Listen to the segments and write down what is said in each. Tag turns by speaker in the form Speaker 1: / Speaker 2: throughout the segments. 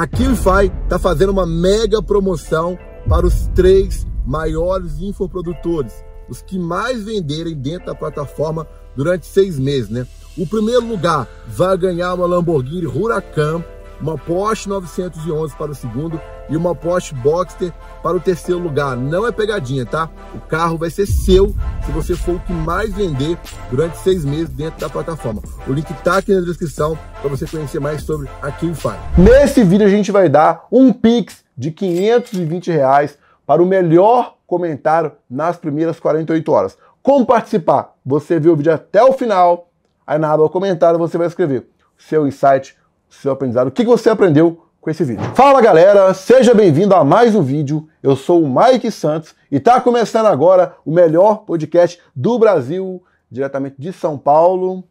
Speaker 1: A Killify está fazendo uma mega promoção para os três maiores infoprodutores, os que mais venderem dentro da plataforma durante seis meses, né? O primeiro lugar vai ganhar uma Lamborghini Huracan, uma Porsche 911 para o segundo e uma Porsche Boxster para o terceiro lugar. Não é pegadinha, tá? O carro vai ser seu se você for o que mais vender durante seis meses dentro da plataforma. O link tá aqui na descrição para você conhecer mais sobre a Killfy. Nesse vídeo a gente vai dar um Pix de 520 reais para o melhor comentário nas primeiras 48 horas. Como participar? Você vê o vídeo até o final, aí na aba comentário você vai escrever seu insight, seu aprendizado, o que você aprendeu com esse vídeo. Fala galera, seja bem-vindo a mais um vídeo. Eu sou o Mike Santos e está começando agora o melhor podcast do Brasil, diretamente de São Paulo.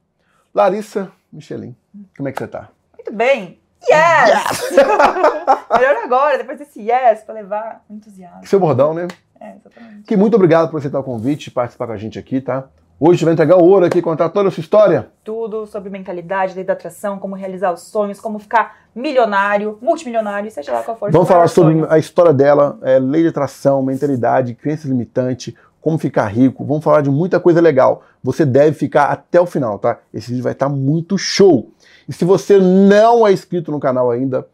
Speaker 1: Larissa Michelin, como é que você está?
Speaker 2: Muito bem. Yes! yes! Melhor agora, depois desse yes, para levar entusiasmo.
Speaker 1: Seu bordão, né?
Speaker 2: É, exatamente.
Speaker 1: Que muito obrigado por aceitar o convite e participar com a gente aqui, tá? Hoje vai entregar o ouro aqui, contar toda a sua história.
Speaker 2: Tudo sobre mentalidade, lei da atração, como realizar os sonhos, como ficar milionário, multimilionário, seja lá qual for.
Speaker 1: Vamos falar sobre sonho. a história dela, é, lei de atração, mentalidade, crença limitante, como ficar rico. Vamos falar de muita coisa legal. Você deve ficar até o final, tá? Esse vídeo vai estar muito show. E se você não é inscrito no canal ainda,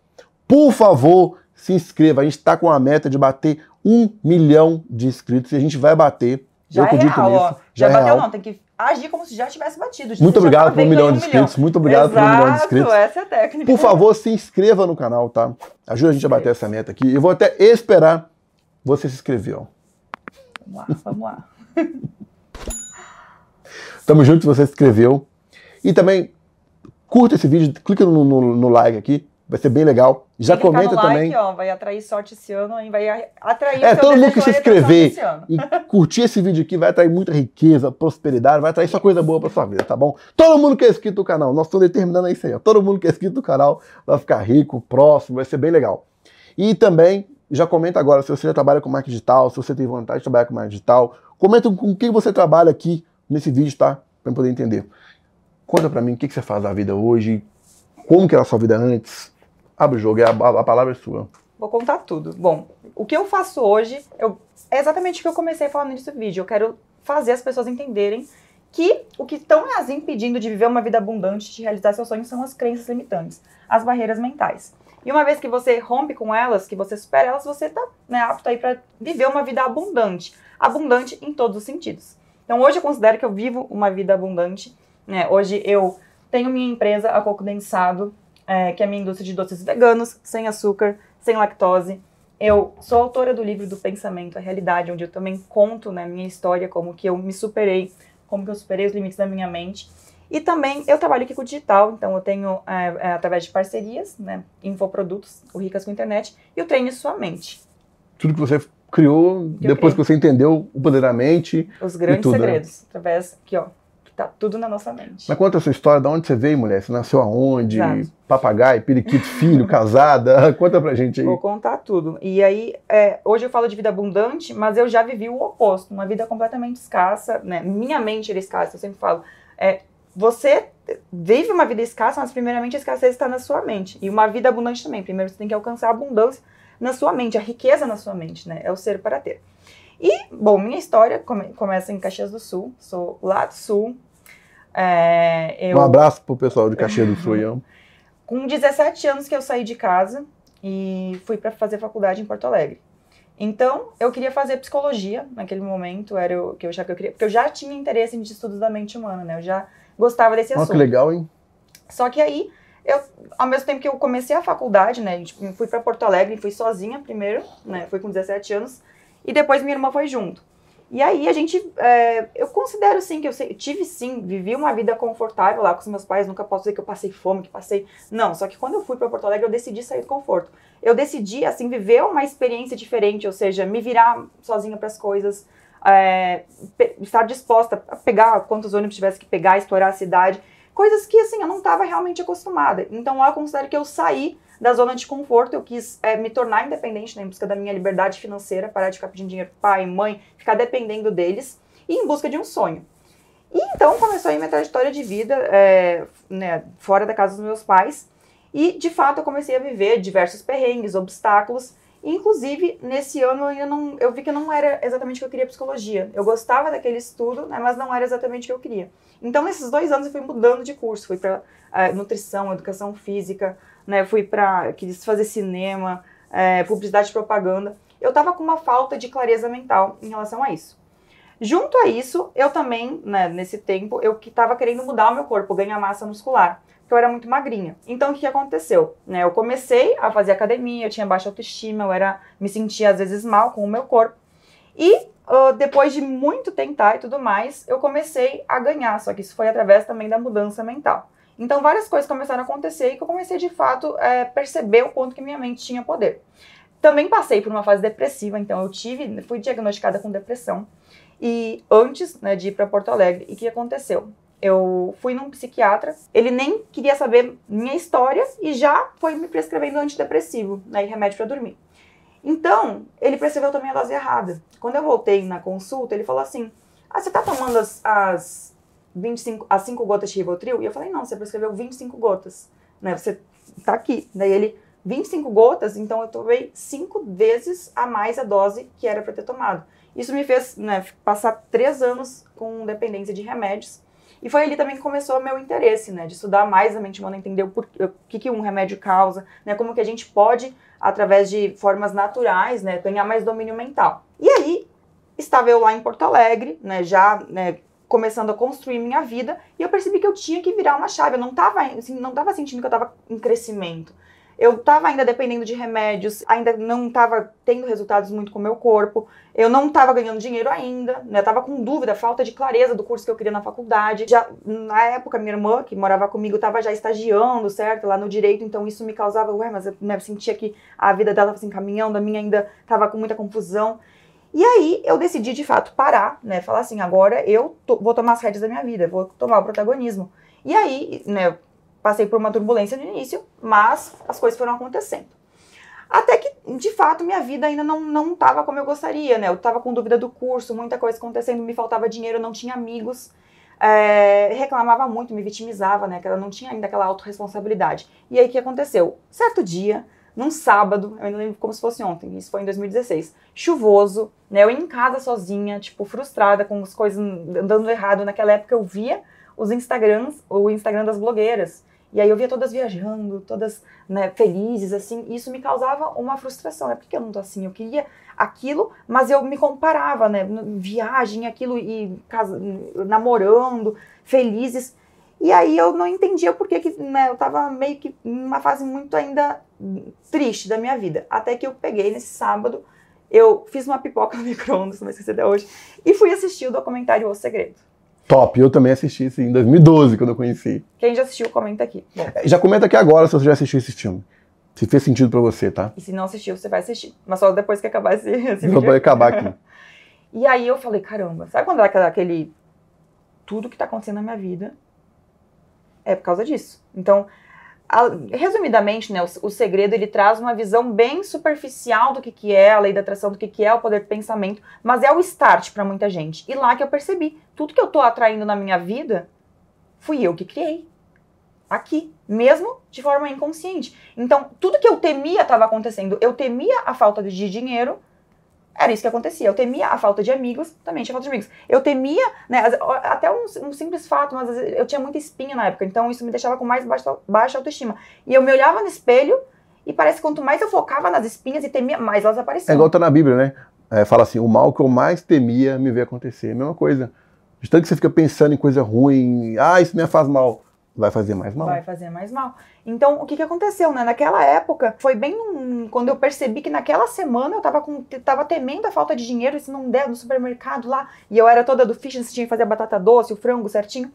Speaker 1: por favor, se inscreva. A gente está com a meta de bater um milhão de inscritos e a gente vai bater.
Speaker 2: Já eu é acredito real, nisso. Ó. Já, já bateu, real. não. Tem que agir como se já tivesse batido.
Speaker 1: Muito obrigado por um milhão de inscritos. Muito obrigado
Speaker 2: Exato,
Speaker 1: por um milhão de inscritos.
Speaker 2: essa é a técnica.
Speaker 1: Por favor, se inscreva no canal, tá? Ajuda a gente a bater essa meta aqui. Eu vou até esperar você se inscrever, ó.
Speaker 2: Vamos lá, vamos lá.
Speaker 1: Tamo junto se você se inscreveu. E também curta esse vídeo, clica no, no, no like aqui, vai ser bem legal. Já comenta também.
Speaker 2: Like, ó, vai atrair sorte esse ano e vai atrair
Speaker 1: É, todo mundo que se inscrever e curtir esse vídeo aqui vai atrair muita riqueza, prosperidade, vai atrair só coisa boa pra sua vida, tá bom? Todo mundo que é inscrito no canal, nós estamos determinando isso aí, ó. Todo mundo que é inscrito no canal vai ficar rico, próximo, vai ser bem legal. E também, já comenta agora se você já trabalha com marketing digital, se você tem vontade de trabalhar com marketing digital. Comenta com quem você trabalha aqui nesse vídeo, tá? Pra eu poder entender. Conta pra mim o que, que você faz da vida hoje, como que era a sua vida antes, Abre o jogo, é a, a, palavra é sua.
Speaker 2: Vou contar tudo. Bom, o que eu faço hoje eu, é exatamente o que eu comecei falando nesse vídeo. Eu quero fazer as pessoas entenderem que o que estão as impedindo de viver uma vida abundante, de realizar seus sonhos, são as crenças limitantes, as barreiras mentais. E uma vez que você rompe com elas, que você supera elas, você está né, apto aí para viver uma vida abundante. Abundante em todos os sentidos. Então hoje eu considero que eu vivo uma vida abundante. Né? Hoje eu tenho minha empresa, a Coco Densado, é, que é a minha indústria de doces veganos, sem açúcar, sem lactose. Eu sou autora do livro do Pensamento, a Realidade, onde eu também conto né, minha história, como que eu me superei, como que eu superei os limites da minha mente. E também eu trabalho aqui com o digital, então eu tenho, é, é, através de parcerias, né, infoprodutos, o Ricas com Internet, e o Treine Sua Mente.
Speaker 1: Tudo que você criou depois que você entendeu o poder da mente.
Speaker 2: Os grandes
Speaker 1: tudo,
Speaker 2: né? segredos, né? através aqui, ó, Tá tudo na nossa mente.
Speaker 1: Mas conta a sua história, de onde você veio, mulher? Você nasceu aonde? Exato. Papagaio, periquito, filho, casada? Conta pra gente aí.
Speaker 2: Vou contar tudo. E aí, é, hoje eu falo de vida abundante, mas eu já vivi o oposto, uma vida completamente escassa, né? Minha mente era escassa, eu sempre falo. É, você vive uma vida escassa, mas primeiramente a escassez está na sua mente. E uma vida abundante também. Primeiro você tem que alcançar a abundância na sua mente, a riqueza na sua mente, né? É o ser para ter. E, bom, minha história come, começa em Caxias do Sul, sou lá do Sul,
Speaker 1: é, eu... Um abraço pro pessoal de Caxias do Sul, eu.
Speaker 2: Com 17 anos que eu saí de casa e fui para fazer faculdade em Porto Alegre. Então, eu queria fazer psicologia naquele momento, era o que eu já que eu queria, porque eu já tinha interesse em estudos da mente humana, né? Eu já gostava desse assunto.
Speaker 1: Oh, que legal, hein?
Speaker 2: Só que aí, eu, ao mesmo tempo que eu comecei a faculdade, né, tipo, fui para Porto Alegre, fui sozinha primeiro, né, fui com 17 anos, e depois minha irmã foi junto. E aí a gente, é, eu considero sim que eu tive sim, vivi uma vida confortável lá com os meus pais, nunca posso dizer que eu passei fome, que passei, não, só que quando eu fui para Porto Alegre eu decidi sair do conforto. Eu decidi assim viver uma experiência diferente, ou seja, me virar sozinha para as coisas, é, estar disposta a pegar quantos ônibus tivesse que pegar, estourar a cidade, coisas que assim eu não estava realmente acostumada. Então lá eu considero que eu saí da zona de conforto, eu quis é, me tornar independente né, em busca da minha liberdade financeira, parar de ficar pedindo dinheiro pro pai, mãe, ficar dependendo deles, e em busca de um sonho. E então começou aí minha trajetória de vida é, né, fora da casa dos meus pais. E, de fato, eu comecei a viver diversos perrengues, obstáculos. Inclusive, nesse ano eu não, eu vi que não era exatamente o que eu queria psicologia. Eu gostava daquele estudo, né, mas não era exatamente o que eu queria. Então, nesses dois anos eu fui mudando de curso. Fui para eh, nutrição, educação física, né, fui para quis fazer cinema, uh, publicidade e propaganda. Eu estava com uma falta de clareza mental em relação a isso. Junto a isso, eu também, né, nesse tempo, eu estava querendo mudar o meu corpo, ganhar massa muscular porque eu era muito magrinha. Então, o que aconteceu? Né, eu comecei a fazer academia, eu tinha baixa autoestima, eu era, me sentia às vezes mal com o meu corpo. E uh, depois de muito tentar e tudo mais, eu comecei a ganhar, só que isso foi através também da mudança mental. Então, várias coisas começaram a acontecer e que eu comecei de fato a é, perceber o quanto que minha mente tinha poder. Também passei por uma fase depressiva, então eu tive, fui diagnosticada com depressão. E antes né, de ir para Porto Alegre, e o que aconteceu? Eu fui num psiquiatra, ele nem queria saber minha história e já foi me prescrevendo antidepressivo, né, e remédio para dormir. Então, ele prescreveu também a dose errada. Quando eu voltei na consulta, ele falou assim: Ah, você tá tomando as, as 25, as 5 gotas de Rivotril? E eu falei: Não, você prescreveu 25 gotas. Né, você tá aqui. Daí ele, 25 gotas, então eu tomei 5 vezes a mais a dose que era para ter tomado. Isso me fez né, passar 3 anos com dependência de remédios e foi ali também que começou o meu interesse, né, de estudar mais a mente humana, entender o, por, o que, que um remédio causa, né, como que a gente pode, através de formas naturais, né, ganhar mais domínio mental. E aí, estava eu lá em Porto Alegre, né, já, né, começando a construir minha vida, e eu percebi que eu tinha que virar uma chave, eu não estava assim, não tava sentindo que eu estava em crescimento. Eu estava ainda dependendo de remédios, ainda não estava tendo resultados muito com o meu corpo, eu não estava ganhando dinheiro ainda, né? Estava com dúvida, falta de clareza do curso que eu queria na faculdade. Já na época, minha irmã, que morava comigo, estava já estagiando, certo? Lá no direito, então isso me causava, ué, mas eu né, sentia que a vida dela estava se encaminhando, a minha ainda estava com muita confusão. E aí eu decidi de fato parar, né? Falar assim, agora eu to vou tomar as rédeas da minha vida, vou tomar o protagonismo. E aí, né, Passei por uma turbulência no início, mas as coisas foram acontecendo. Até que, de fato, minha vida ainda não estava como eu gostaria, né? Eu estava com dúvida do curso, muita coisa acontecendo, me faltava dinheiro, não tinha amigos. É, reclamava muito, me vitimizava, né? Que ela não tinha ainda aquela autorresponsabilidade. E aí o que aconteceu? Certo dia, num sábado, eu ainda lembro como se fosse ontem, isso foi em 2016, chuvoso, né? Eu em casa sozinha, tipo, frustrada com as coisas andando errado. Naquela época eu via os Instagrams, o Instagram das blogueiras. E aí eu via todas viajando, todas né, felizes, assim, e isso me causava uma frustração, né? Por que eu não tô assim? Eu queria aquilo, mas eu me comparava, né? Viagem, aquilo, e casa, namorando, felizes. E aí eu não entendia por que, né, eu tava meio que numa fase muito ainda triste da minha vida. Até que eu peguei nesse sábado, eu fiz uma pipoca no micro-ondas, não esqueci até hoje, e fui assistir o documentário O Segredo.
Speaker 1: Top, eu também assisti isso em 2012, quando eu conheci.
Speaker 2: Quem já assistiu, comenta aqui.
Speaker 1: Bom. É, já comenta aqui agora se você já assistiu esse filme. Se fez sentido para você, tá?
Speaker 2: E se não assistiu, você vai assistir. Mas só depois que acabar esse, esse
Speaker 1: vídeo. Vai acabar aqui.
Speaker 2: e aí eu falei, caramba, sabe quando é aquele... Tudo que tá acontecendo na minha vida é por causa disso. Então, a, resumidamente, né, o, o, segredo ele traz uma visão bem superficial do que, que é a lei da atração, do que, que é o poder do pensamento, mas é o start para muita gente. E lá que eu percebi, tudo que eu tô atraindo na minha vida, fui eu que criei. Aqui, mesmo de forma inconsciente. Então, tudo que eu temia estava acontecendo. Eu temia a falta de dinheiro, era isso que acontecia. Eu temia a falta de amigos, também tinha falta de amigos. Eu temia, né, até um, um, simples fato, mas eu tinha muita espinha na época, então isso me deixava com mais baixa, baixa autoestima. E eu me olhava no espelho e parece que quanto mais eu focava nas espinhas e temia, mais elas apareciam.
Speaker 1: É igual tá na Bíblia, né? É, fala assim, o mal que eu mais temia me ver acontecer. Mesma coisa. De tanto que você fica pensando em coisa ruim, ah, isso me faz mal vai fazer mais mal.
Speaker 2: Vai fazer mais mal. Então, o que, que aconteceu, né? Naquela época, foi bem num, quando eu percebi que naquela semana eu tava, com, tava temendo a falta de dinheiro, se não der no supermercado lá, e eu era toda do fitness, tinha que fazer a batata doce, o frango certinho.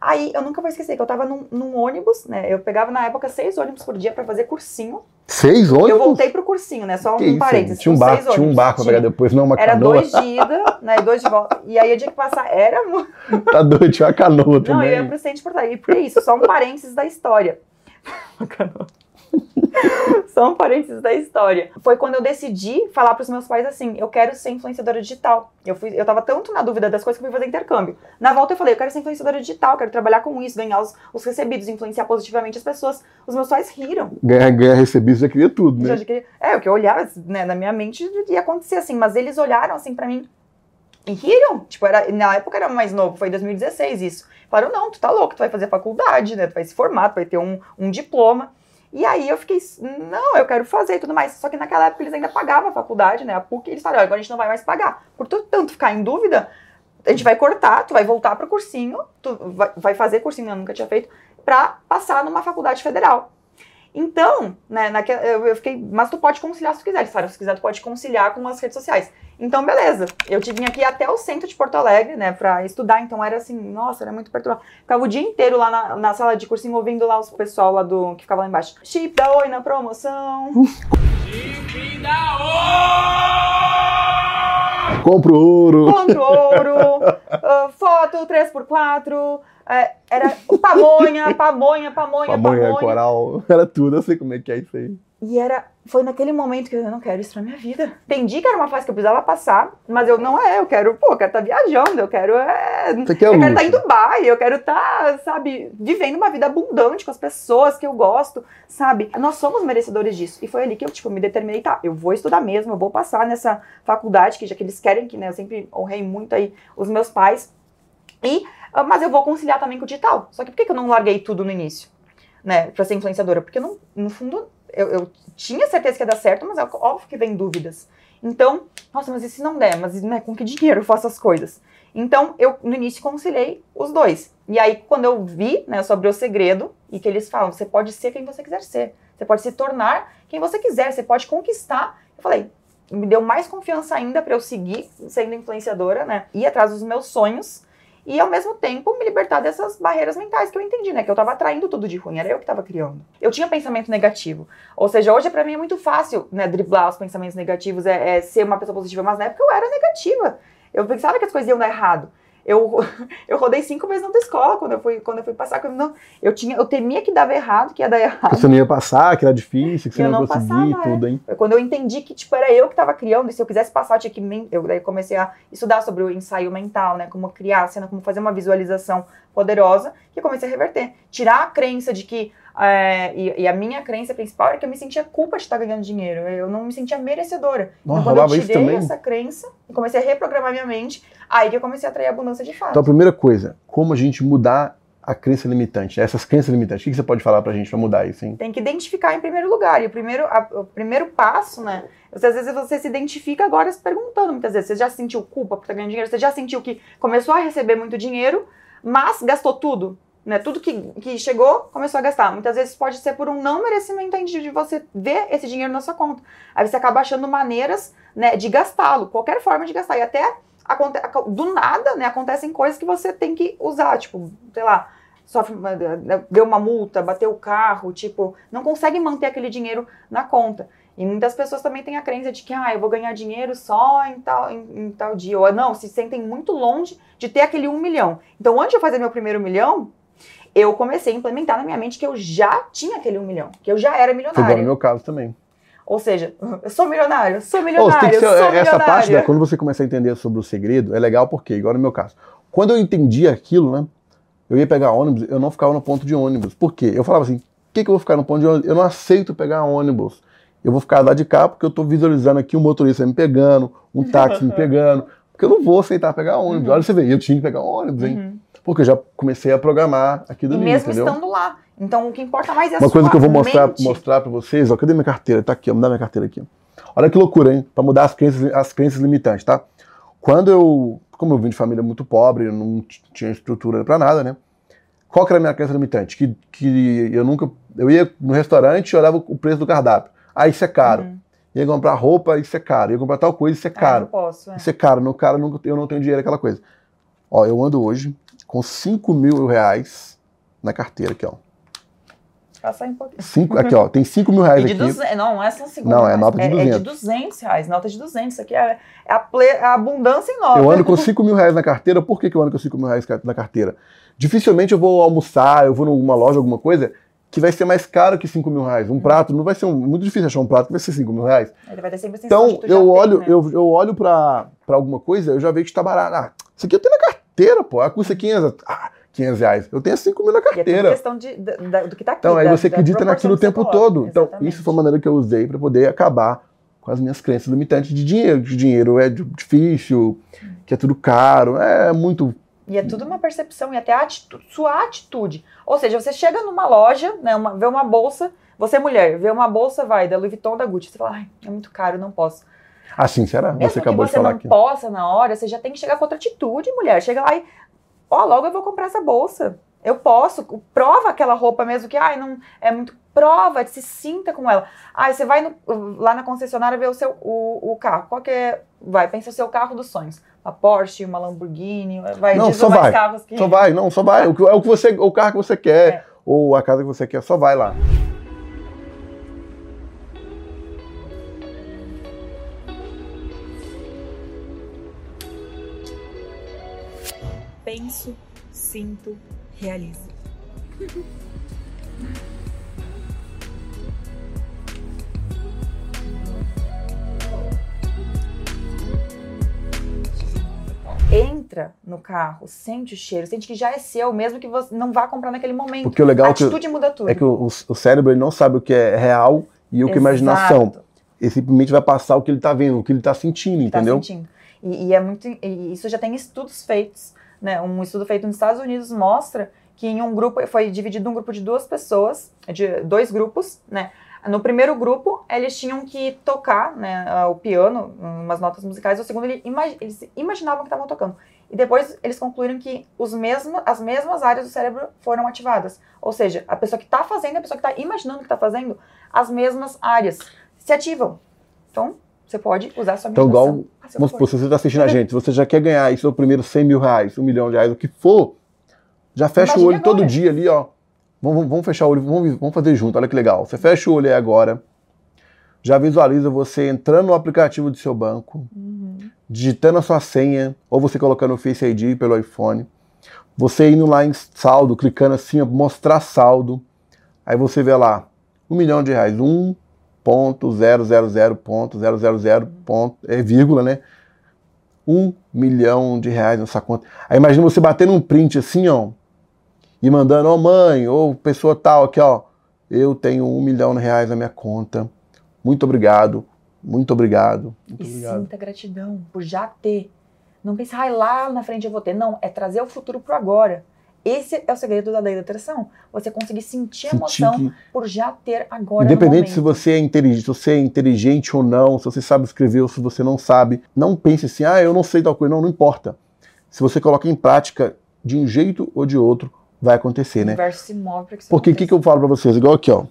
Speaker 2: Aí eu nunca vou esquecer que eu tava num, num ônibus, né? Eu pegava na época seis ônibus por dia para fazer cursinho.
Speaker 1: Seis ônibus?
Speaker 2: Eu voltei pro cursinho, né? Só que um parênteses.
Speaker 1: Tinha um barco, tinha um barco pra pegar depois, não uma
Speaker 2: era
Speaker 1: canoa.
Speaker 2: Era dois de ida, né? E dois de volta. E aí eu tinha que passar. Era.
Speaker 1: tá doido, tinha uma canoa também.
Speaker 2: Não, eu ia pro centro de Porto Alegre. Por isso, só um parênteses da história. Uma canoa. Só um parênteses da história. Foi quando eu decidi falar para os meus pais assim: eu quero ser influenciadora digital. Eu, fui, eu tava tanto na dúvida das coisas que eu fui fazer intercâmbio. Na volta eu falei: eu quero ser influenciadora digital, quero trabalhar com isso, ganhar os, os recebidos, influenciar positivamente as pessoas. Os meus pais riram.
Speaker 1: Ganhar, ganhar recebidos já queria tudo, né? Já queria,
Speaker 2: é, o que eu olhava né, na minha mente ia acontecer assim, mas eles olharam assim para mim e riram. Tipo, era, na época era mais novo, foi em 2016 isso. Falaram: não, tu tá louco, tu vai fazer faculdade, né? Tu vai se formar, tu vai ter um, um diploma. E aí eu fiquei, não, eu quero fazer e tudo mais. Só que naquela época eles ainda pagavam a faculdade, né? A PUC, eles falaram, agora a gente não vai mais pagar. Por tu tanto ficar em dúvida, a gente vai cortar, tu vai voltar pro cursinho, tu vai, vai fazer cursinho, eu nunca tinha feito, pra passar numa faculdade federal. Então, né, naquela, eu fiquei, mas tu pode conciliar se tu quiser. Sabe? Se quiser, tu pode conciliar com as redes sociais. Então, beleza. Eu tive aqui até o centro de Porto Alegre, né, pra estudar. Então, era assim, nossa, era muito perturbado. Ficava o dia inteiro lá na, na sala de cursinho, ouvindo lá os pessoal lá do, que ficava lá embaixo. Chip da Oi na promoção. Chip da
Speaker 1: Oi! Compro ouro.
Speaker 2: Compro ouro. uh, foto 3x4. É, era pamonha, pamonha, pamonha, pamonha. Pamonha,
Speaker 1: coral, era tudo, eu sei como é que é isso aí.
Speaker 2: E era, foi naquele momento que eu não quero isso pra minha vida. Entendi que era uma fase que eu precisava passar, mas eu não é, eu quero, pô, eu quero estar tá viajando, eu quero, é, Você quer eu quero estar tá em Dubai, eu quero estar, tá, sabe, vivendo uma vida abundante com as pessoas que eu gosto, sabe? Nós somos merecedores disso. E foi ali que eu, tipo, me determinei, tá, eu vou estudar mesmo, eu vou passar nessa faculdade, que já que eles querem que, né, eu sempre honrei muito aí os meus pais. E mas eu vou conciliar também com o digital. Só que por que, eu não larguei tudo no início, né, para ser influenciadora? Porque não, no fundo eu, eu, tinha certeza que ia dar certo, mas é óbvio que vem dúvidas. Então, nossa, mas e se não der? Mas né, com que dinheiro eu faço as coisas? Então, eu no início conciliei os dois. E aí, quando eu vi né, sobre o segredo, e que eles falam, você pode ser quem você quiser ser. Você pode se tornar quem você quiser, você pode conquistar. Eu falei, me deu mais confiança ainda para eu seguir sendo influenciadora, né? Ir atrás dos meus sonhos e ao mesmo tempo me libertar dessas barreiras mentais que eu entendi, né? Que eu tava atraindo tudo de ruim, era eu que tava criando. Eu tinha pensamento negativo. Ou seja, hoje para mim é muito fácil, né, driblar os pensamentos negativos, é, é, ser uma pessoa positiva, mas na época eu era negativa. Eu pensava que as coisas iam dar errado. Eu, eu rodei cinco vezes na escola quando eu fui, quando eu fui passar. Eu, não, eu, tinha, eu temia que dava errado, que ia dar errado. Que
Speaker 1: você não ia passar, que era difícil, que você não, não ia conseguir, passava, é. tudo, hein?
Speaker 2: Quando eu entendi que, tipo, era eu que estava criando, e se eu quisesse passar, tinha que... Eu daí comecei a estudar sobre o ensaio mental, né? Como criar a cena, como fazer uma visualização poderosa, que eu comecei a reverter. Tirar a crença de que é, e, e, a minha crença principal era que eu me sentia culpa de estar ganhando dinheiro. Eu não me sentia merecedora. Nossa, então, quando eu tirei essa crença e comecei a reprogramar minha mente, aí que eu comecei a atrair abundância de fato.
Speaker 1: Então, a primeira coisa, como a gente mudar a crença limitante, essas crenças limitantes, o que você pode falar pra gente pra mudar isso, hein?
Speaker 2: Tem que identificar em primeiro lugar. E o primeiro, a, o primeiro passo, né? Você, às vezes você se identifica agora se perguntando, muitas vezes, você já sentiu culpa por estar ganhando dinheiro? Você já sentiu que começou a receber muito dinheiro, mas gastou tudo? Né? Tudo que, que chegou, começou a gastar. Muitas vezes pode ser por um não merecimento de você ver esse dinheiro na sua conta. Aí você acaba achando maneiras né, de gastá-lo, qualquer forma de gastar. E até do nada, né, acontecem coisas que você tem que usar, tipo, sei lá, sofre, deu uma multa, bateu o carro, tipo, não consegue manter aquele dinheiro na conta. E muitas pessoas também têm a crença de que, ah, eu vou ganhar dinheiro só em tal, em, em tal dia. Ou não, se sentem muito longe de ter aquele um milhão. Então, antes de eu fazer meu primeiro milhão, eu comecei a implementar na minha mente que eu já tinha aquele um milhão, que eu já era milionário. Foi
Speaker 1: no meu caso também.
Speaker 2: Ou seja, eu sou milionário, sou milionário, oh, ser, sou
Speaker 1: Essa parte, né, quando você começa a entender sobre o segredo, é legal porque, igual no meu caso, quando eu entendi aquilo, né, eu ia pegar ônibus, eu não ficava no ponto de ônibus. Por quê? Eu falava assim, o que, que eu vou ficar no ponto de ônibus? Eu não aceito pegar ônibus. Eu vou ficar lá de cá porque eu estou visualizando aqui um motorista me pegando, um táxi me pegando, porque eu não vou aceitar pegar ônibus. Uhum. Olha, você vê, eu tinha que pegar ônibus, hein? Uhum porque eu já comecei a programar aqui do
Speaker 2: e mesmo entendeu? estando lá. Então o que importa mais é a
Speaker 1: Uma coisa que eu vou mostrar, mostrar para vocês, ó, cadê minha carteira? Tá aqui, ó, dá minha carteira aqui. Olha que loucura, hein? Para mudar as crenças, as crenças limitantes, tá? Quando eu, como eu vim de família muito pobre, eu não tinha estrutura para nada, né? Qual que era a minha crença limitante? Que, que eu nunca, eu ia no restaurante e olhava o preço do cardápio. Ah, isso é caro. Uhum. Ia comprar roupa, isso é caro. Ia comprar tal coisa, isso é ah, caro. Ah,
Speaker 2: posso, é.
Speaker 1: Isso é caro. No cara, eu não tenho dinheiro, aquela coisa. Ó, eu ando hoje com 5 mil reais na carteira aqui, ó.
Speaker 2: Passar em pouquinho.
Speaker 1: Cinco, aqui, ó, tem 5 mil reais
Speaker 2: aqui.
Speaker 1: Duze...
Speaker 2: Não, não é só 5
Speaker 1: Não, é nota de 200.
Speaker 2: É, é de 200 reais, nota de 200. Isso aqui é, é a, ple... a, abundância em nota.
Speaker 1: Eu ando com 5 mil reais na carteira. Por que, que eu ando com 5 mil reais na carteira? Dificilmente eu vou almoçar, eu vou numa loja, alguma coisa, que vai ser mais caro que 5 mil reais. Um prato não vai ser um, muito difícil achar um prato que vai ser 5 mil reais.
Speaker 2: Ele vai ter sempre
Speaker 1: Então eu
Speaker 2: tem,
Speaker 1: olho,
Speaker 2: né?
Speaker 1: eu, eu olho pra, pra alguma coisa, eu já vejo que está barato. Ah, isso aqui eu tenho na carteira, pô. A custa 500, ah, 500 reais. Eu tenho 5 mil na
Speaker 2: é
Speaker 1: carteira.
Speaker 2: questão de, da- do que tá aqui.
Speaker 1: Então, aí você
Speaker 2: da
Speaker 1: acredita naquilo o tempo
Speaker 2: coloca.
Speaker 1: todo. Então,
Speaker 2: Exatamente.
Speaker 1: isso foi a maneira que eu usei para poder acabar com as minhas crenças limitantes de dinheiro. Que dinheiro é di- difícil, que é tudo caro, é muito.
Speaker 2: E é tudo uma percepção e até a atitu- sua atitude. Ou seja, você chega numa loja, né, uma- vê uma bolsa, você mulher, vê uma bolsa, vai, da Louis Vuitton, da Gucci, você fala, ai, é muito caro, não posso.
Speaker 1: Assim, será?
Speaker 2: Mesmo
Speaker 1: você
Speaker 2: que
Speaker 1: acabou de
Speaker 2: você
Speaker 1: falar
Speaker 2: não
Speaker 1: aqui.
Speaker 2: possa na hora, você já tem que chegar com outra atitude, mulher. Chega lá e, ó, logo eu vou comprar essa bolsa. Eu posso, prova aquela roupa mesmo que, ai, não é muito. Prova, se sinta com ela. Ai, você vai no- lá na concessionária ver o seu o, o carro. Qual que é? Vai, pensa o seu carro dos sonhos. Uma Porsche, uma Lamborghini, vai,
Speaker 1: Não, só vai.
Speaker 2: carros que.
Speaker 1: Só vai, não, só vai. O, que- é o que você, o carro que você quer,
Speaker 2: É.
Speaker 1: ou a casa que você quer, só vai lá.
Speaker 3: Penso, sinto, realizo.
Speaker 2: Entra no carro, sente o cheiro, sente que já é seu, mesmo que você não vá comprar naquele momento.
Speaker 1: Porque o legal
Speaker 2: a
Speaker 1: é que,
Speaker 2: atitude muda tudo.
Speaker 1: é que o, o cérebro ele não sabe o que é real e o que é imaginação. Ele simplesmente vai passar o que ele tá vendo, o que ele tá sentindo,
Speaker 2: tá
Speaker 1: entendeu?
Speaker 2: sentindo. E, e é muito, e isso já tem estudos feitos, né? Um estudo feito nos Estados Unidos mostra que em um grupo foi dividido um grupo de duas pessoas, de dois grupos, né? No primeiro grupo, eles tinham que tocar né, o piano, umas notas musicais. No segundo, eles imaginavam que estavam tocando. E depois, eles concluíram que os mesmos, as mesmas áreas do cérebro foram ativadas. Ou seja, a pessoa que está fazendo a pessoa que está imaginando que está fazendo, as mesmas áreas se ativam. Então, você pode usar a sua
Speaker 1: Então, igual,
Speaker 2: seu
Speaker 1: Vamos supor, se você está assistindo a gente, se você já quer ganhar isso, o primeiro 100 mil reais, um milhão de reais, o que for, já fecha o olho todo
Speaker 2: agora.
Speaker 1: dia ali, ó. Vamos, vamos fechar o olho, vamos, vamos fazer junto, olha que legal. Você fecha o olho aí agora, já visualiza você entrando no aplicativo do seu banco,
Speaker 2: Uhum.
Speaker 1: digitando a sua senha, ou você colocando o Face ID pelo iPhone, você indo lá em saldo, clicando assim, ó, mostrar saldo, aí você vê lá, um milhão de reais, 1.000.000. ponto, É vírgula, né? Um milhão de reais nessa conta. Aí imagina você batendo um print assim, ó, e mandando, ó mãe, ou pessoa tal, aqui, ó, eu tenho um milhão de reais na minha conta. Muito obrigado, muito obrigado, muito
Speaker 2: E
Speaker 1: obrigado.
Speaker 2: sinta gratidão por já ter. Não pense, ai, lá na frente eu vou ter. Não, é trazer o futuro pro agora. Esse é o segredo da lei da atração. Você conseguir sentir a
Speaker 1: Sentir
Speaker 2: emoção
Speaker 1: que-
Speaker 2: por já ter agora
Speaker 1: Independente se você é inteligente, se você é inteligente ou não, se você sabe escrever ou se você não sabe, não pense assim, ah, eu não sei tal coisa, não, não importa. Se você coloca em prática de um jeito ou de outro, vai acontecer,
Speaker 2: O
Speaker 1: né?
Speaker 2: universo se move para que isso
Speaker 1: Porque o que, que eu falo pra vocês? Igual aqui, ó.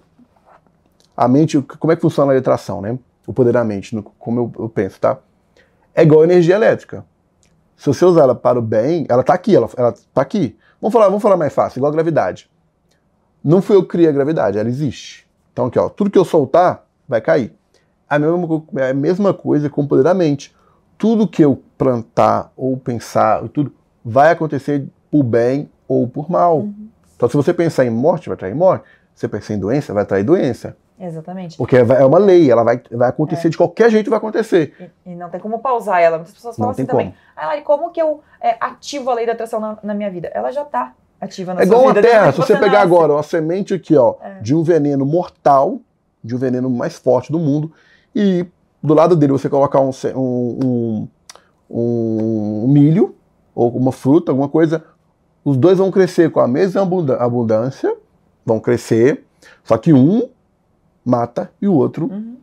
Speaker 1: A mente, como é que funciona a lei da atração, né? O poder da mente, como eu, eu penso, tá? É igual energia elétrica. Se você usar ela para o bem, ela tá aqui, ela, ela tá aqui. Vamos falar, vamos falar mais fácil, igual a gravidade. Não fui eu que criei a gravidade, ela existe. Então aqui, ó, tudo que eu soltar vai cair. A mesma, é a mesma coisa com o poder da mente. Tudo que eu plantar ou pensar, tudo vai acontecer por bem ou por mal.
Speaker 2: Uhum.
Speaker 1: Então, se você pensar em morte, vai trair morte. Se você pensar em doença, vai trair doença.
Speaker 2: Exatamente.
Speaker 1: Porque é uma lei, ela vai, vai acontecer de qualquer jeito, vai acontecer.
Speaker 2: E, e não tem como pausar ela. Muitas pessoas falam
Speaker 1: Não
Speaker 2: assim também.
Speaker 1: como.
Speaker 2: Ah, Lari, como que eu é, ativo a lei da atração na, na minha vida? Ela já tá ativa na
Speaker 1: É igual
Speaker 2: vida.
Speaker 1: uma terra,
Speaker 2: desde
Speaker 1: se
Speaker 2: que
Speaker 1: você pegar agora uma semente aqui, ó,
Speaker 2: É.
Speaker 1: de um veneno mortal, de um veneno mais forte do mundo, e do lado dele você colocar um, um, um- um milho, ou uma fruta, alguma coisa, os dois vão crescer com a mesma abundância, vão crescer, só que um mata e o outro
Speaker 2: Uhum.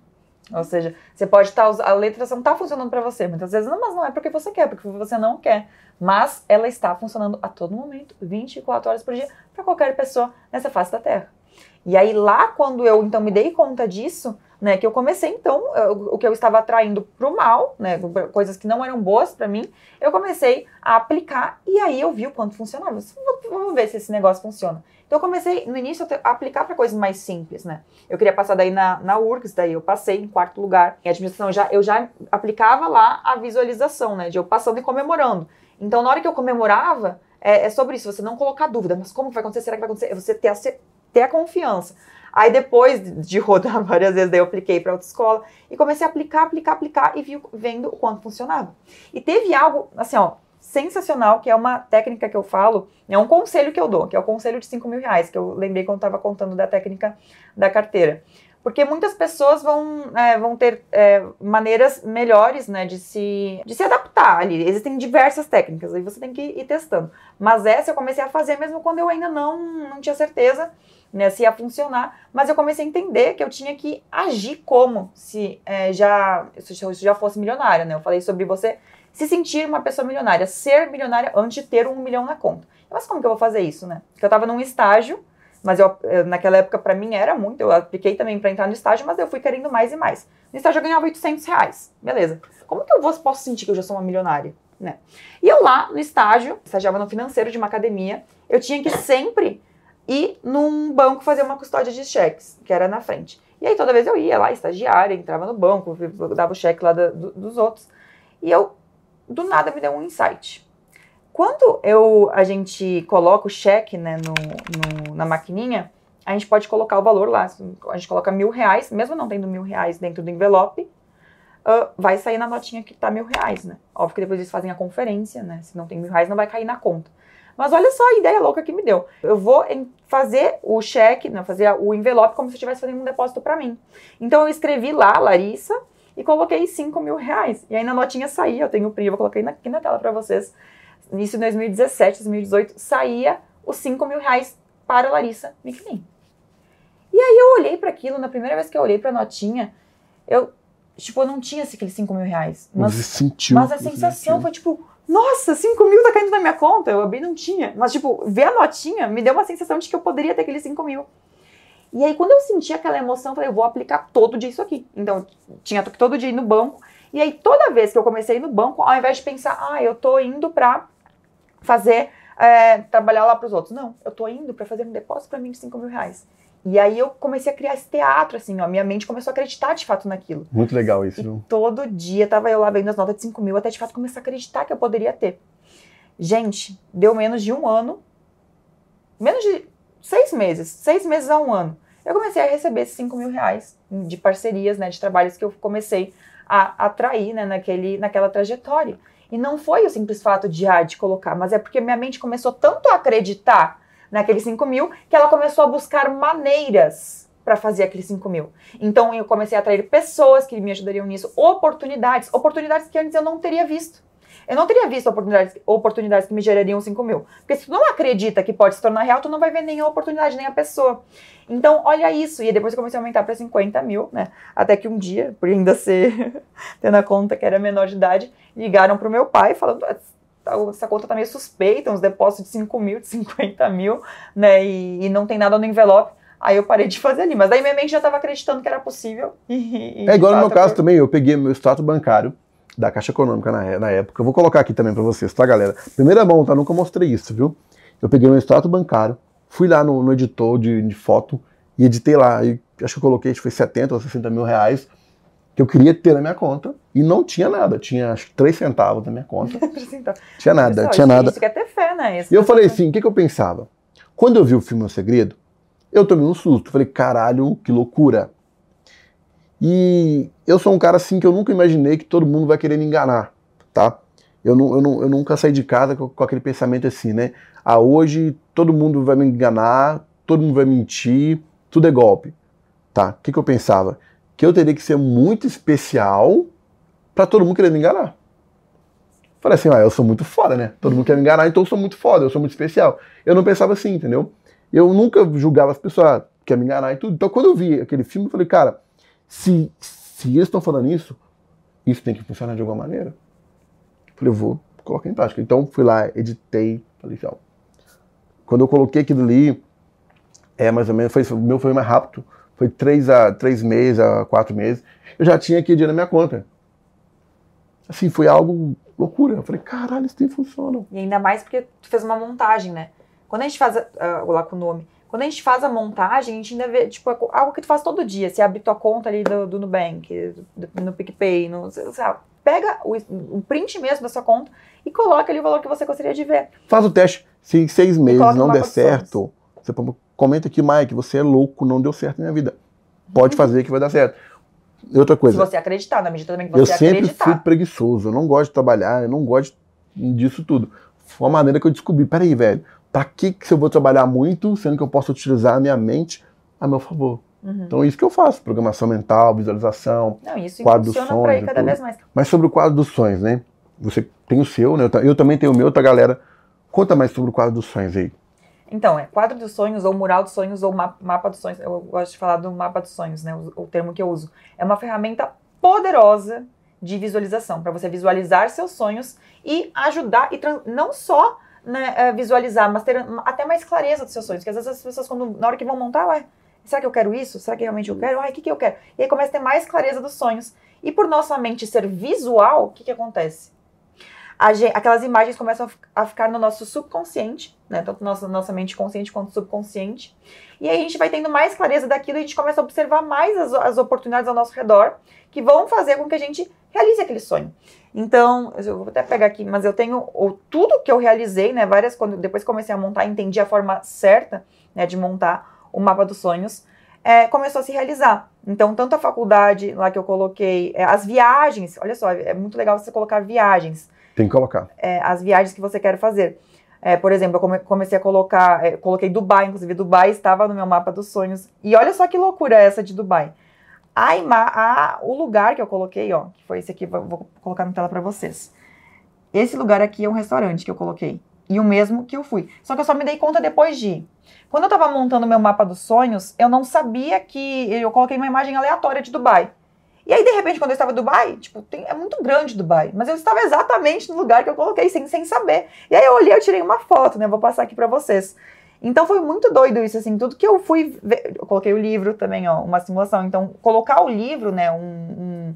Speaker 2: Ou seja, você pode estar. a lei da atração está funcionando para você. Muitas vezes não, mas não é porque você quer, porque você não quer. Mas ela está funcionando a todo momento, 24 horas por dia, para qualquer pessoa nessa face da Terra. E aí, lá, quando eu então me dei conta disso, né, que eu comecei então, eu- o que eu estava atraindo para o mal, né, coisas que não eram boas para mim, eu comecei a aplicar e aí eu vi o quanto funcionava. Vamos- ver se esse negócio funciona. Então eu comecei no início a aplicar para coisas mais simples, né? Eu queria passar daí na, na URGS, daí eu passei em quarto lugar. Em administração já, eu já aplicava lá a visualização, né? De eu passando e comemorando. Então na hora que eu comemorava, é, é sobre isso, você não colocar dúvida, mas como vai acontecer? Será que vai acontecer? É você ter a ter a confiança. Aí depois de rodar várias vezes, daí eu apliquei para outra escola e comecei a aplicar, aplicar, aplicar e vi vendo o quanto funcionava. E teve algo, assim, ó, sensacional, que é uma técnica que eu falo, é um conselho que eu dou, que é o conselho de 5 mil reais, que eu lembrei quando estava contando da técnica da carteira. Porque muitas pessoas vão, é, vão ter é, maneiras melhores né, de, se, de se adaptar ali. Existem diversas técnicas, aí você tem que ir testando. Mas essa eu comecei a fazer mesmo quando eu ainda não, não tinha certeza né, se ia funcionar. Mas eu comecei a entender que eu tinha que agir como se é, já, se já fosse milionária. Né? Eu falei sobre você se sentir uma pessoa milionária, ser milionária antes de ter um milhão na conta. Mas como que eu vou fazer isso, né? Porque eu estava num estágio mas eu, eu naquela época, para mim, era muito. Eu apliquei também para entrar no estágio, mas eu fui querendo mais e mais. No estágio eu ganhava 800 reais. Beleza. Como que eu vou, posso sentir que eu já sou uma milionária? Né? E eu lá no estágio, estagiava no financeiro de uma academia, eu tinha que sempre ir num banco fazer uma custódia de cheques, que era na frente. E aí toda vez eu ia lá, estagiária, entrava no banco, dava o cheque lá do, dos outros. E eu, do nada, me deu um insight. Quando eu, a gente coloca o cheque né, no, no, na maquininha, a gente pode colocar o valor lá. A gente coloca mil reais, mesmo não tendo mil reais dentro do envelope, uh, vai sair na notinha que tá mil reais, né? Óbvio que depois eles fazem a conferência, né? Se não tem mil reais, não vai cair na conta. Mas olha só a ideia louca que me deu. Eu vou fazer o cheque, né, fazer o envelope como se eu estivesse fazendo um depósito para mim. Então eu escrevi lá, Larissa, e coloquei 5 mil reais. E aí na notinha saía, eu tenho o print, eu coloquei aqui na tela para vocês início de 2017, 2018, saía os 5 mil reais para Larissa Michelin. E aí eu olhei para aquilo, na primeira vez que eu olhei para a notinha, eu, tipo, eu não tinha aqueles 5 mil reais. Mas,
Speaker 1: você sentiu,
Speaker 2: mas a sensação sentiu. foi tipo, nossa, 5 mil tá caindo na minha conta. Eu abri não tinha. Mas, tipo, ver a notinha me deu uma sensação de que eu poderia ter aqueles 5 mil. E aí, quando eu senti aquela emoção, eu falei, eu vou aplicar todo dia isso aqui. Então, tinha todo dia ir no banco. E aí, toda vez que eu comecei a ir no banco, ao invés de pensar, ah, eu tô indo pra fazer, é, trabalhar lá para os outros. Não, eu tô indo para fazer um depósito para mim de 5 mil reais. E aí eu comecei a criar esse teatro, assim, ó. Minha mente começou a acreditar de fato naquilo.
Speaker 1: Muito legal isso,
Speaker 2: e
Speaker 1: viu?
Speaker 2: Todo dia tava eu lá vendo as notas de 5 mil, até de fato começar a acreditar que eu poderia ter. Gente, deu menos de um ano, menos de seis meses, seis meses a um ano. Eu comecei a receber esses 5 mil reais de parcerias, né, de trabalhos que eu comecei a atrair, né, naquele, naquela trajetória. E não foi o simples fato de, ah, de colocar, mas é porque minha mente começou tanto a acreditar naqueles 5 mil que ela começou a buscar maneiras para fazer aqueles 5 mil. Então eu comecei a atrair pessoas que me ajudariam nisso, oportunidades, oportunidades que antes eu não teria visto. Eu não teria visto oportunidades, oportunidades que me gerariam 5 mil. Porque se tu não acredita que pode se tornar real, tu não vai ver nem a oportunidade, nem a pessoa. Então, olha isso. E depois eu comecei a aumentar para 50 mil, né? Até que um dia, por ainda ser, tendo a conta que era menor de idade, ligaram pro meu pai falando ah, tá, essa conta tá meio suspeita, uns depósitos de 5 mil, de 50 mil, né? E, e, não tem nada no envelope. Aí eu parei de fazer ali. Mas daí minha mente já estava acreditando que era possível.
Speaker 1: E, e é igual no meu caso também, eu peguei meu extrato bancário da Caixa Econômica na, na época. Eu vou colocar aqui também para vocês, tá, galera? Primeira mão, tá? Nunca mostrei isso, viu? Eu peguei meu extrato bancário, fui lá no, no editor de, de, foto e editei lá. E acho que eu coloquei, acho que foi 70 ou 60 mil reais que eu queria ter na minha conta e não tinha nada. Tinha acho que 3 centavos na minha conta. tinha nada, Pessoal, tinha nada.
Speaker 2: Isso quer ter fé, né?
Speaker 1: Isso e eu falei assim, o que, que eu pensava? Quando eu vi o filme O Segredo, eu tomei um susto. Falei, caralho, que loucura. E eu sou um cara assim que eu nunca imaginei que todo mundo vai querer me enganar, tá? Eu, eu, eu nunca saí de casa com, com, aquele pensamento assim, né? Ah, hoje todo mundo vai me enganar, todo mundo vai mentir, tudo é golpe, tá? O que, que eu pensava? Que eu teria que ser muito especial para todo mundo querer me enganar. Falei assim, ah, eu sou muito foda, né? Todo mundo quer me enganar, então eu sou muito foda, eu sou muito especial. Eu não pensava assim, entendeu? Eu nunca julgava as pessoas, ah, quer me enganar e tudo. Então quando eu vi aquele filme, eu falei, cara, se, se eles estão falando isso, isso tem que funcionar de alguma maneira. Falei, eu vou colocar em prática. Então fui lá, editei, falei, ó. Quando eu coloquei aquilo ali, é mais ou menos, foi, o meu foi mais rápido. Foi três a três meses, a quatro meses. Eu já tinha aqui dinheiro na minha conta. Assim, foi algo loucura. Eu falei, caralho, isso tem funciona.
Speaker 2: E ainda mais porque tu fez uma montagem, né? Quando a gente faz uh, lá com o nome, quando a gente faz a montagem, a gente ainda vê, tipo, algo que tu faz todo dia. Você abre tua conta ali do, do Nubank, do, no PicPay, no, sabe? pega o, o, print mesmo da sua conta e coloca ali o valor que você gostaria de ver.
Speaker 1: Faz o teste. Se em seis meses não der certo, você comenta aqui, Mike, você é louco, não deu certo na minha vida. Pode fazer que vai dar certo. E outra coisa.
Speaker 2: Se você acreditar, na medida também que
Speaker 1: eu
Speaker 2: você
Speaker 1: sempre
Speaker 2: acreditar.
Speaker 1: fui preguiçoso, eu não gosto de trabalhar, eu não gosto disso tudo. Foi uma maneira que eu descobri, peraí, velho, pra que, eu vou trabalhar muito, sendo que eu posso utilizar a minha mente a meu favor?
Speaker 2: Uhum.
Speaker 1: Então é isso que eu faço, programação mental, visualização,
Speaker 2: Não, isso
Speaker 1: quadro dos sonhos
Speaker 2: cada vez mais.
Speaker 1: Mas sobre o quadro dos sonhos, né? Você tem o seu, né? Eu ta- Eu também tenho o meu, tá, galera? Conta mais sobre o quadro dos sonhos aí.
Speaker 2: Então, é quadro dos sonhos, ou mural dos sonhos, ou ma- mapa dos sonhos. Eu gosto de falar do mapa dos sonhos, né? O, o termo que eu uso. É uma ferramenta poderosa de visualização, para você visualizar seus sonhos e ajudar, e não só né, é, visualizar, mas ter até mais clareza dos seus sonhos. Porque às vezes as pessoas, quando, na hora que vão montar, ué, será que eu quero isso? Será que realmente eu quero? Ai, o que, que eu quero? E aí começa a ter mais clareza dos sonhos. E por nossa mente ser visual, o que, que acontece? a gen- aquelas imagens começam a ficar no nosso subconsciente, né? Tanto nossa, nossa mente consciente quanto subconsciente. E aí a gente vai tendo mais clareza daquilo e a gente começa a observar mais as, as oportunidades ao nosso redor que vão fazer com que a gente realize aquele sonho. Então, eu vou até pegar aqui, mas eu tenho o, tudo que eu realizei, né? Várias, quando depois que comecei a montar, entendi a forma certa, né, de montar o mapa dos sonhos, é, começou a se realizar. Então, tanto a faculdade lá que eu coloquei, é, as viagens, olha só, é muito legal você colocar viagens
Speaker 1: Tem que colocar.
Speaker 2: é, as viagens que você quer fazer. É, por exemplo, eu come- comecei a colocar, é, coloquei Dubai, inclusive Dubai estava no meu mapa dos sonhos. E olha só que loucura essa de Dubai. A, a- o lugar que eu coloquei, ó, que foi esse aqui, vou, vou colocar na tela para vocês. Esse lugar aqui é um restaurante que eu coloquei. E o mesmo que eu fui. Só que eu só me dei conta depois de ir. Quando eu tava montando meu mapa dos sonhos, eu não sabia que eu coloquei uma imagem aleatória de Dubai. E aí, de repente, quando eu estava em Dubai, tipo, tem- é muito grande Dubai, mas eu estava exatamente no lugar que eu coloquei, sem, sem saber. E aí eu olhei, eu tirei uma foto, né? Vou passar aqui pra vocês. Então foi muito doido isso, assim, tudo que eu fui ver, eu coloquei o livro também, ó, uma simulação. Então, colocar o livro, né, um, um,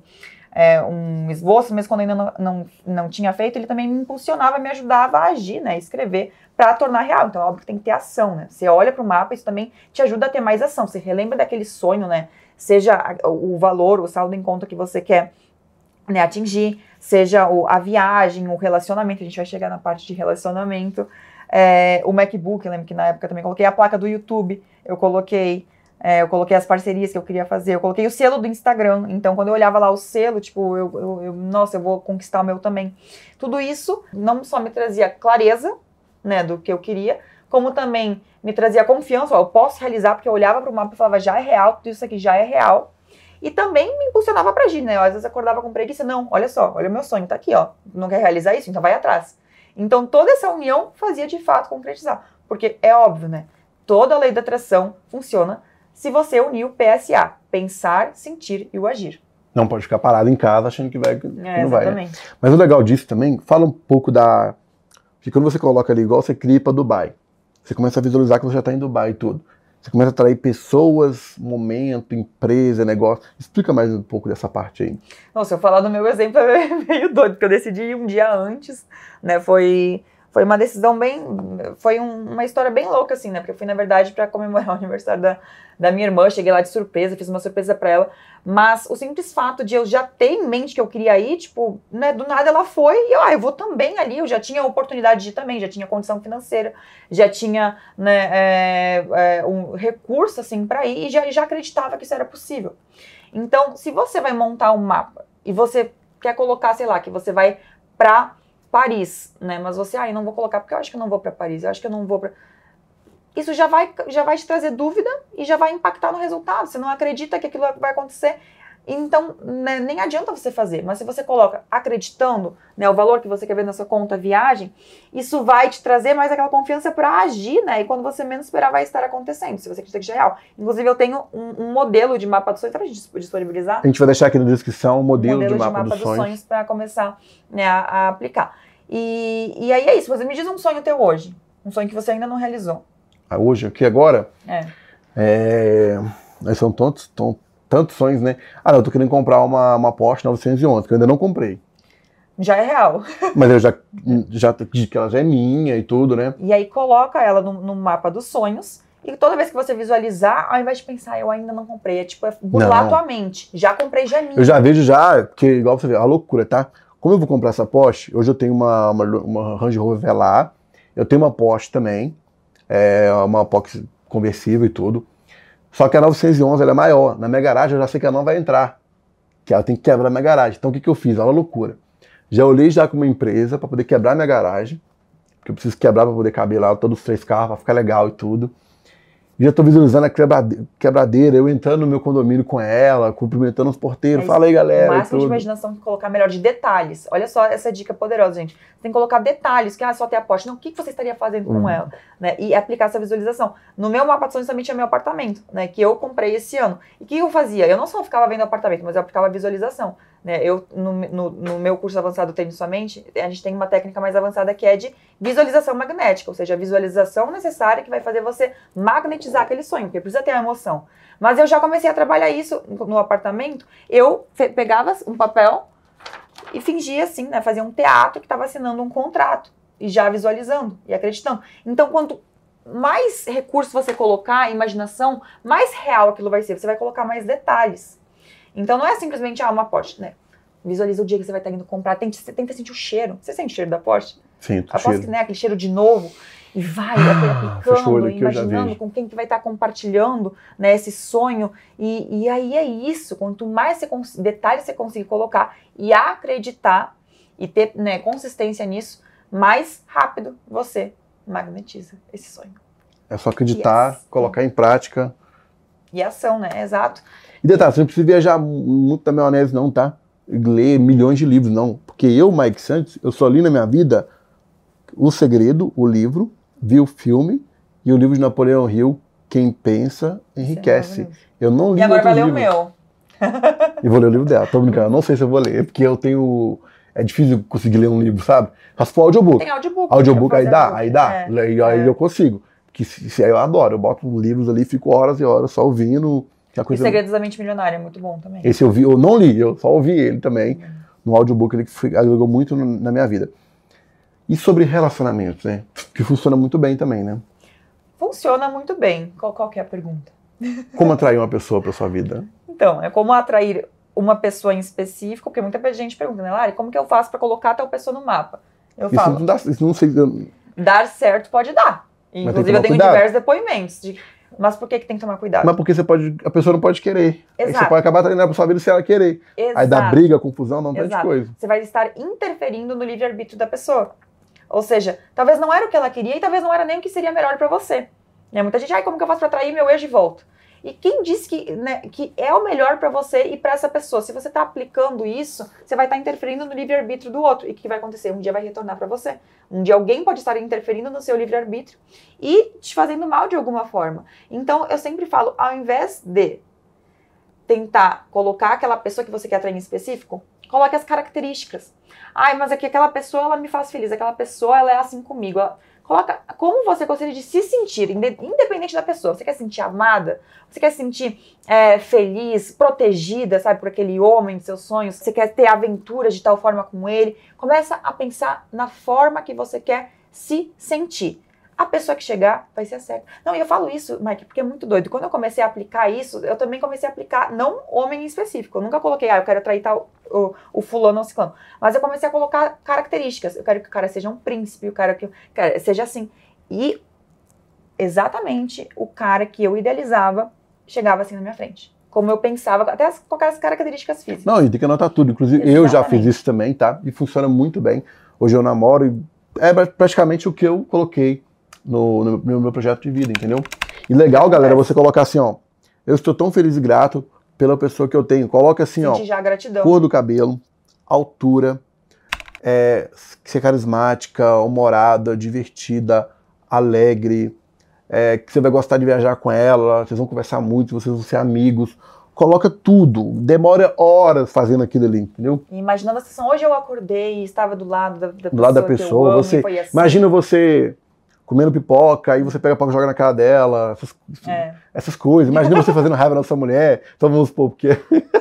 Speaker 2: é, um esboço, mesmo quando ainda não, não, não tinha feito, ele também me impulsionava, me ajudava a agir, né, escrever para tornar real. Então, é óbvio que tem que ter ação, né? Você olha para o mapa, isso também te ajuda a ter mais ação. Você relembra daquele sonho, né? Seja o valor, o saldo em conta que você quer né, atingir, seja o- a viagem, o relacionamento, a gente vai chegar na parte de relacionamento, é, o MacBook, eu lembro que na época também coloquei a placa do YouTube, eu coloquei, é, eu coloquei as parcerias que eu queria fazer, eu coloquei o selo do Instagram, então quando eu olhava lá o selo, tipo, eu, eu- eu- nossa, eu vou conquistar o meu também. Tudo isso não só me trazia clareza, né, do que eu queria, como também me trazia confiança, ó, eu posso realizar, porque eu olhava para o mapa e falava, já é real, tudo isso aqui já é real, e também me impulsionava pra agir, né? Eu, às vezes acordava com preguiça, não, olha só, olha o meu sonho, tá aqui, ó. Não quer realizar isso? Então vai atrás. Então toda essa união fazia de fato concretizar. Porque é óbvio, né? Toda a lei da atração funciona se você unir o PSA, pensar, sentir e o agir.
Speaker 1: Não pode ficar parado em casa achando que vai. que
Speaker 2: É,
Speaker 1: não vai. né? Mas o legal disso também, fala um pouco da. Que quando você coloca ali, igual você cria para Dubai, você começa a visualizar que você já está em Dubai e tudo. Você começa a atrair pessoas, momento, empresa, negócio. Explica mais um pouco dessa parte aí.
Speaker 2: Nossa, eu falar do meu exemplo é meio doido, porque eu decidi um dia antes, né? Foi, foi uma decisão bem. Foi um- uma história bem louca, assim, né? Porque eu fui, na verdade, para comemorar o aniversário da, da minha irmã. Cheguei lá de surpresa, fiz uma surpresa para ela. Mas o simples fato de eu já ter em mente que eu queria ir, tipo, né? Do nada ela foi e eu, ah, eu vou também ali. Eu já tinha oportunidade de ir também, já tinha condição financeira, já tinha, né? é, é, um recurso, assim, para ir e já, já acreditava que isso era possível. Então, se você vai montar um mapa e você quer colocar, sei lá, que você vai pra Paris, né? Mas você, ah, eu não vou colocar porque eu acho que eu não vou pra Paris, eu acho que eu não vou pra. Isso já vai, já vai te trazer dúvida e já vai impactar no resultado. Você não acredita que aquilo vai acontecer. Então, né, nem adianta você fazer. Mas se você coloca acreditando né, o valor que você quer ver na sua conta, a viagem, isso vai te trazer mais aquela confiança para agir, né? E quando você menos esperar, vai estar acontecendo, se você acredita que já é real. Inclusive, eu tenho um, um modelo de mapa dos sonhos, pra gente disponibilizar
Speaker 1: A gente vai deixar aqui na descrição o modelo,
Speaker 2: modelo
Speaker 1: de mapa, dos, sonhos.
Speaker 2: para começar né, a, a aplicar. E, e aí é isso. Você me diz um sonho teu hoje. Um sonho que você ainda não realizou.
Speaker 1: Ah, hoje, aqui agora,
Speaker 2: É.
Speaker 1: é... são tantos, tantos sonhos, né? Ah, não, eu tô querendo comprar uma, uma Porsche 911, que eu ainda não comprei.
Speaker 2: Já é real.
Speaker 1: Mas eu já, já que ela já é minha e tudo, né?
Speaker 2: E aí coloca ela no, no mapa dos sonhos. E toda vez que você visualizar, ao invés de pensar, eu ainda não comprei, é tipo, é burlar
Speaker 1: Não.
Speaker 2: tua mente. Já comprei, já é minha.
Speaker 1: Eu já vejo já, porque igual você vê, a loucura, tá? Como eu vou comprar essa Porsche, hoje eu tenho uma, uma, uma Range Rover Velar, eu tenho uma Porsche também, é uma Pox conversível e tudo. Só que a 911 ela é maior. Na minha garagem eu já sei que ela não vai entrar. Que ela tem que quebrar a minha garagem. Então o que, que eu fiz? Olha a loucura. Já olhei já com uma empresa para poder quebrar minha garagem. Porque eu preciso quebrar para poder caber lá todos os três carros, para ficar legal e tudo. Já estou visualizando a quebradeira, eu entrando no meu condomínio com ela, cumprimentando os porteiros. É Fala aí, galera.
Speaker 2: O máximo de imaginação que colocar melhor de detalhes. Olha só essa dica poderosa, gente. Você tem que colocar detalhes, que ah, só ter a poste. Não, o que você estaria fazendo hum. com ela? Né? E aplicar essa visualização. No meu mapa de sonhos também tinha meu apartamento, né? Que eu comprei esse ano. E o que eu fazia? Eu não só ficava vendo apartamento, mas eu aplicava visualização. Né? Eu, no, no, no, meu curso avançado Treine Sua Mente, a gente tem uma técnica mais avançada que é de visualização magnética, ou seja, a visualização necessária que vai fazer você magnetizar aquele sonho, porque precisa ter a emoção. Mas eu já comecei a trabalhar isso no apartamento. Eu pegava um papel e fingia assim, né? Fazia um teatro que estava assinando um contrato e já visualizando e acreditando. Então, quanto mais recursos você colocar, imaginação, mais real aquilo vai ser. Você vai colocar mais detalhes. Então não é simplesmente, ah, uma Porsche, né? Visualiza o dia que você vai estar indo comprar, tenta, tenta sentir o cheiro. Você sente o cheiro da Porsche?
Speaker 1: Sinto.
Speaker 2: Aposto cheiro. que, né, aquele cheiro de novo. E vai ah, aplicando, imaginando com quem que vai estar compartilhando né, esse sonho. E, e aí é isso. Quanto mais você, detalhes você conseguir colocar e acreditar e ter né, consistência nisso, mais rápido você magnetiza esse sonho.
Speaker 1: É só acreditar, yes. colocar em prática.
Speaker 2: E ação, né? Exato.
Speaker 1: E detalhe, você não precisa viajar muito da maionese, não, tá? Ler milhões de livros, não. Porque eu, Mike Santos, eu só li na minha vida O Segredo, o livro, vi o filme e o livro de Napoleão Hill, Quem Pensa Enriquece. É eu não li
Speaker 2: E agora vai ler o meu.
Speaker 1: e vou ler o livro dela. Tô brincando, não sei se eu vou ler, porque eu tenho. É difícil conseguir ler um livro, sabe? Mas for audiobook.
Speaker 2: Tem audiobook.
Speaker 1: Audiobook aí dá, aí dá. É. Aí, aí é. eu consigo. Que eu adoro, eu boto livros ali, fico horas e horas só ouvindo
Speaker 2: que a coisa... E Segredos da Mente Milionária é muito bom também.
Speaker 1: Esse eu vi, eu não li, eu só ouvi ele também, uhum. no audiobook, ele que agregou muito na minha vida. E sobre relacionamentos, né? Que funciona muito bem também, né?
Speaker 2: Funciona muito bem. Qual, qual é a pergunta?
Speaker 1: Como atrair uma pessoa para sua vida?
Speaker 2: Então, é como atrair uma pessoa em específico, porque muita gente pergunta, né, Lari, como que eu faço para colocar tal pessoa no mapa? Eu
Speaker 1: isso
Speaker 2: falo.
Speaker 1: Não dá, isso não sei.
Speaker 2: Dar certo pode dar. Inclusive, eu tenho cuidado. diversos depoimentos de mas por que, que tem que tomar cuidado?
Speaker 1: Mas porque você pode, a pessoa não pode querer. Exato. Aí você pode acabar treinando a sua vida se ela querer. Exato. Aí dá briga, confusão, não tem coisa.
Speaker 2: Você vai estar interferindo no livre-arbítrio da pessoa. Ou seja, talvez não era o que ela queria e talvez não era nem o que seria melhor para você. Né? Muita gente, ai, como que eu faço para atrair meu ex de volta? E quem disse que, né, que é o melhor para você e para essa pessoa? Se você está aplicando isso, você vai estar tá interferindo no livre-arbítrio do outro. E o que vai acontecer? Um dia vai retornar para você. Um dia alguém pode estar interferindo no seu livre-arbítrio e te fazendo mal de alguma forma. Então, eu sempre falo, ao invés de tentar colocar aquela pessoa que você quer atrair em específico, coloque as características. Ai, mas é que aquela pessoa, ela me faz feliz. Aquela pessoa, ela é assim comigo. Ela Coloca como você gostaria de se sentir, independente da pessoa. Você quer se sentir amada? Você quer se sentir é, feliz, protegida, sabe, por aquele homem de seus sonhos? Você quer ter aventuras de tal forma com ele? Começa a pensar na forma que você quer se sentir a pessoa que chegar vai ser certa. Não, e eu falo isso, Mike, porque é muito doido. Quando eu comecei a aplicar isso, eu também comecei a aplicar, não homem em específico. Eu nunca coloquei, ah, eu quero atrair tal, o, o fulano ou ciclano. Mas eu comecei a colocar características. Eu quero que o cara seja um príncipe, eu quero que o cara seja assim. E exatamente o cara que eu idealizava chegava assim na minha frente. Como eu pensava, até as, qualquer as características físicas.
Speaker 1: Não, e tem que anotar tudo. Inclusive, exatamente. eu já fiz isso também, tá? E funciona muito bem. Hoje eu namoro e é praticamente o que eu coloquei no, no, no meu projeto de vida, entendeu? E legal, galera, você colocar assim, ó. Eu estou tão feliz e grato pela pessoa que eu tenho. Coloca assim, Sentir ó.
Speaker 2: Já gratidão.
Speaker 1: Cor do cabelo, altura, é, ser carismática, humorada, divertida, alegre, é, que você vai gostar de viajar com ela, vocês vão conversar muito, vocês vão ser amigos. Coloca tudo, demora horas fazendo aquilo ali, entendeu?
Speaker 2: Imaginando a hoje eu acordei e estava do lado da, da do
Speaker 1: pessoa. Do lado da pessoa, você. Assim. Imagina você comendo pipoca, aí você pega a pipoca e joga na cara dela, essas, é. essas coisas. Imagina você fazendo raiva na sua mulher, então vamos supor, porque.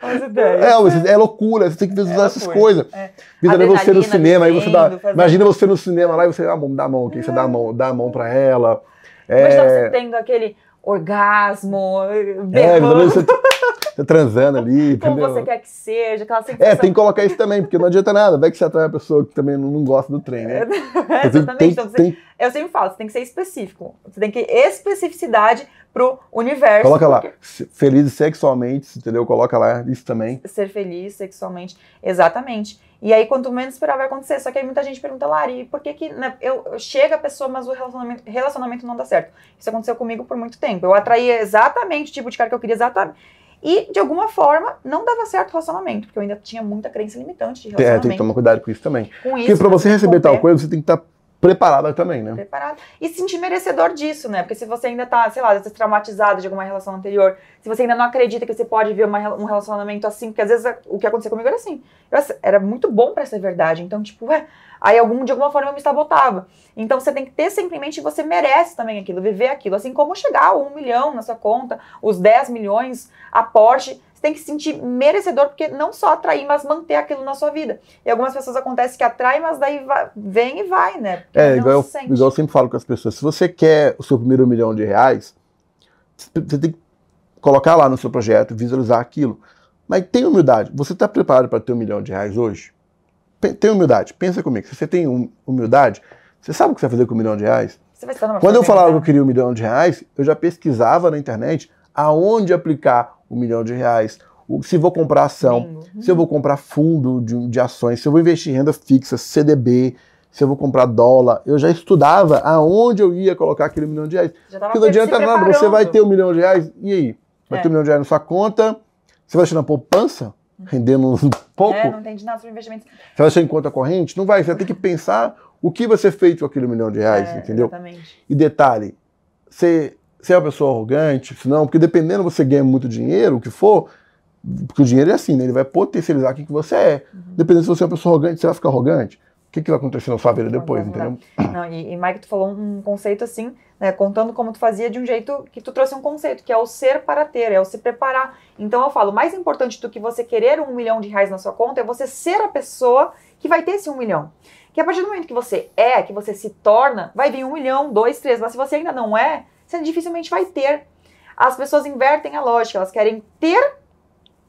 Speaker 1: É, é, loucura, você tem que visualizar é essas coisas. É. Visualiza você no cinema, aí você dá. Fazendo... Imagina você no cinema lá e você ah, dá a mão aqui, você dá a mão, dá a mão pra ela.
Speaker 2: É... Imagina você tendo aquele orgasmo, berrando.
Speaker 1: É, você Tá transando ali.
Speaker 2: Como entendeu? você quer que seja, aquela
Speaker 1: sensação. É, tem que colocar isso também, porque não adianta nada. Vai que você atrai uma pessoa que também não, gosta do trem, né?
Speaker 2: É, exatamente. Tem, então, você, tem... Eu sempre falo, você tem que ser específico. Você tem que especificidade pro universo.
Speaker 1: Coloca lá,
Speaker 2: porque-
Speaker 1: se- feliz sexualmente, entendeu? Coloca lá isso também.
Speaker 2: ser feliz sexualmente. Exatamente. E aí, quanto menos esperar, vai acontecer. Só que aí muita gente pergunta, Lari, por que que... Né, eu, eu- chega a pessoa, mas o relacionamento, relacionamento não dá certo. Isso aconteceu comigo por muito tempo. Eu atraía exatamente o tipo de cara que eu queria, exatamente. E, de alguma forma, não dava certo o relacionamento. Porque eu ainda tinha muita crença limitante de
Speaker 1: É,
Speaker 2: relacionamento.
Speaker 1: tem que tomar cuidado com isso também.
Speaker 2: Com
Speaker 1: Porque pra você receber tal coisa, você tem que estar preparada também, né?
Speaker 2: preparado. E se sentir merecedor disso, né? Porque se você ainda tá, sei lá, às vezes traumatizado de alguma relação anterior, se você ainda não acredita que você pode ver uma um relacionamento assim, porque às vezes o que aconteceu comigo era assim. Eu, era muito bom pra ser verdade. Então, tipo, ué, aí algum, de alguma forma eu me sabotava. Então você tem que ter sempre em mente que você merece também aquilo, viver aquilo. Assim como chegar a um milhão na sua conta, os 10 milhões, a Porsche. Você tem que se sentir merecedor, porque não só atrair, mas manter aquilo na sua vida. E algumas pessoas acontece que atraem, mas daí vai- vem e vai, né? Porque
Speaker 1: É, igual eu,
Speaker 2: se sente.
Speaker 1: igual eu sempre falo com as pessoas, se você quer o seu primeiro milhão de reais, você tem que colocar lá no seu projeto, visualizar aquilo. Mas tem humildade. Você está preparado para ter um milhão de reais hoje? Tem humildade. Pensa comigo. Se você tem hum- humildade, você sabe o que você vai fazer com um milhão de reais? Quando eu falava que eu queria um milhão de reais, eu já pesquisava na internet aonde aplicar um milhão de reais. O- Se vou comprar ação,
Speaker 2: Bingo.
Speaker 1: se eu vou comprar fundo de, de ações, se eu vou investir em renda fixa, CDB, se eu vou comprar dólar, eu já estudava aonde eu ia colocar aquele milhão de reais. Porque não adianta nada, você vai ter um milhão de reais, e aí? Vai
Speaker 2: É.
Speaker 1: ter um milhão de reais na sua conta, você vai deixar na poupança, rendendo um pouco?
Speaker 2: É, não entendi nada sobre investimentos.
Speaker 1: Você vai deixar em conta corrente? Não vai, você vai ter que pensar o que vai ser feito com aquele milhão de reais,
Speaker 2: É,
Speaker 1: entendeu?
Speaker 2: Exatamente.
Speaker 1: E detalhe, você, você é uma pessoa arrogante, senão, porque dependendo você ganha muito dinheiro, o que for, porque o dinheiro é assim, né? Ele vai potencializar o que que você é.
Speaker 2: Uhum.
Speaker 1: Dependendo se você é uma pessoa arrogante, você vai ficar arrogante. O que, que vai acontecer na sua vida depois,
Speaker 2: Não, não,
Speaker 1: entendeu?
Speaker 2: Não, e, e Mike, tu falou um conceito assim, né, contando como tu fazia de um jeito que tu trouxe um conceito, que é o ser para ter, é o se preparar. Então eu falo, mais importante do que você querer um milhão de reais na sua conta é você ser a pessoa que vai ter esse um milhão. Que a partir do momento que você é, que você se torna, vai vir um milhão, dois, três, mas se você ainda não é, você dificilmente vai ter. As pessoas invertem a lógica, elas querem ter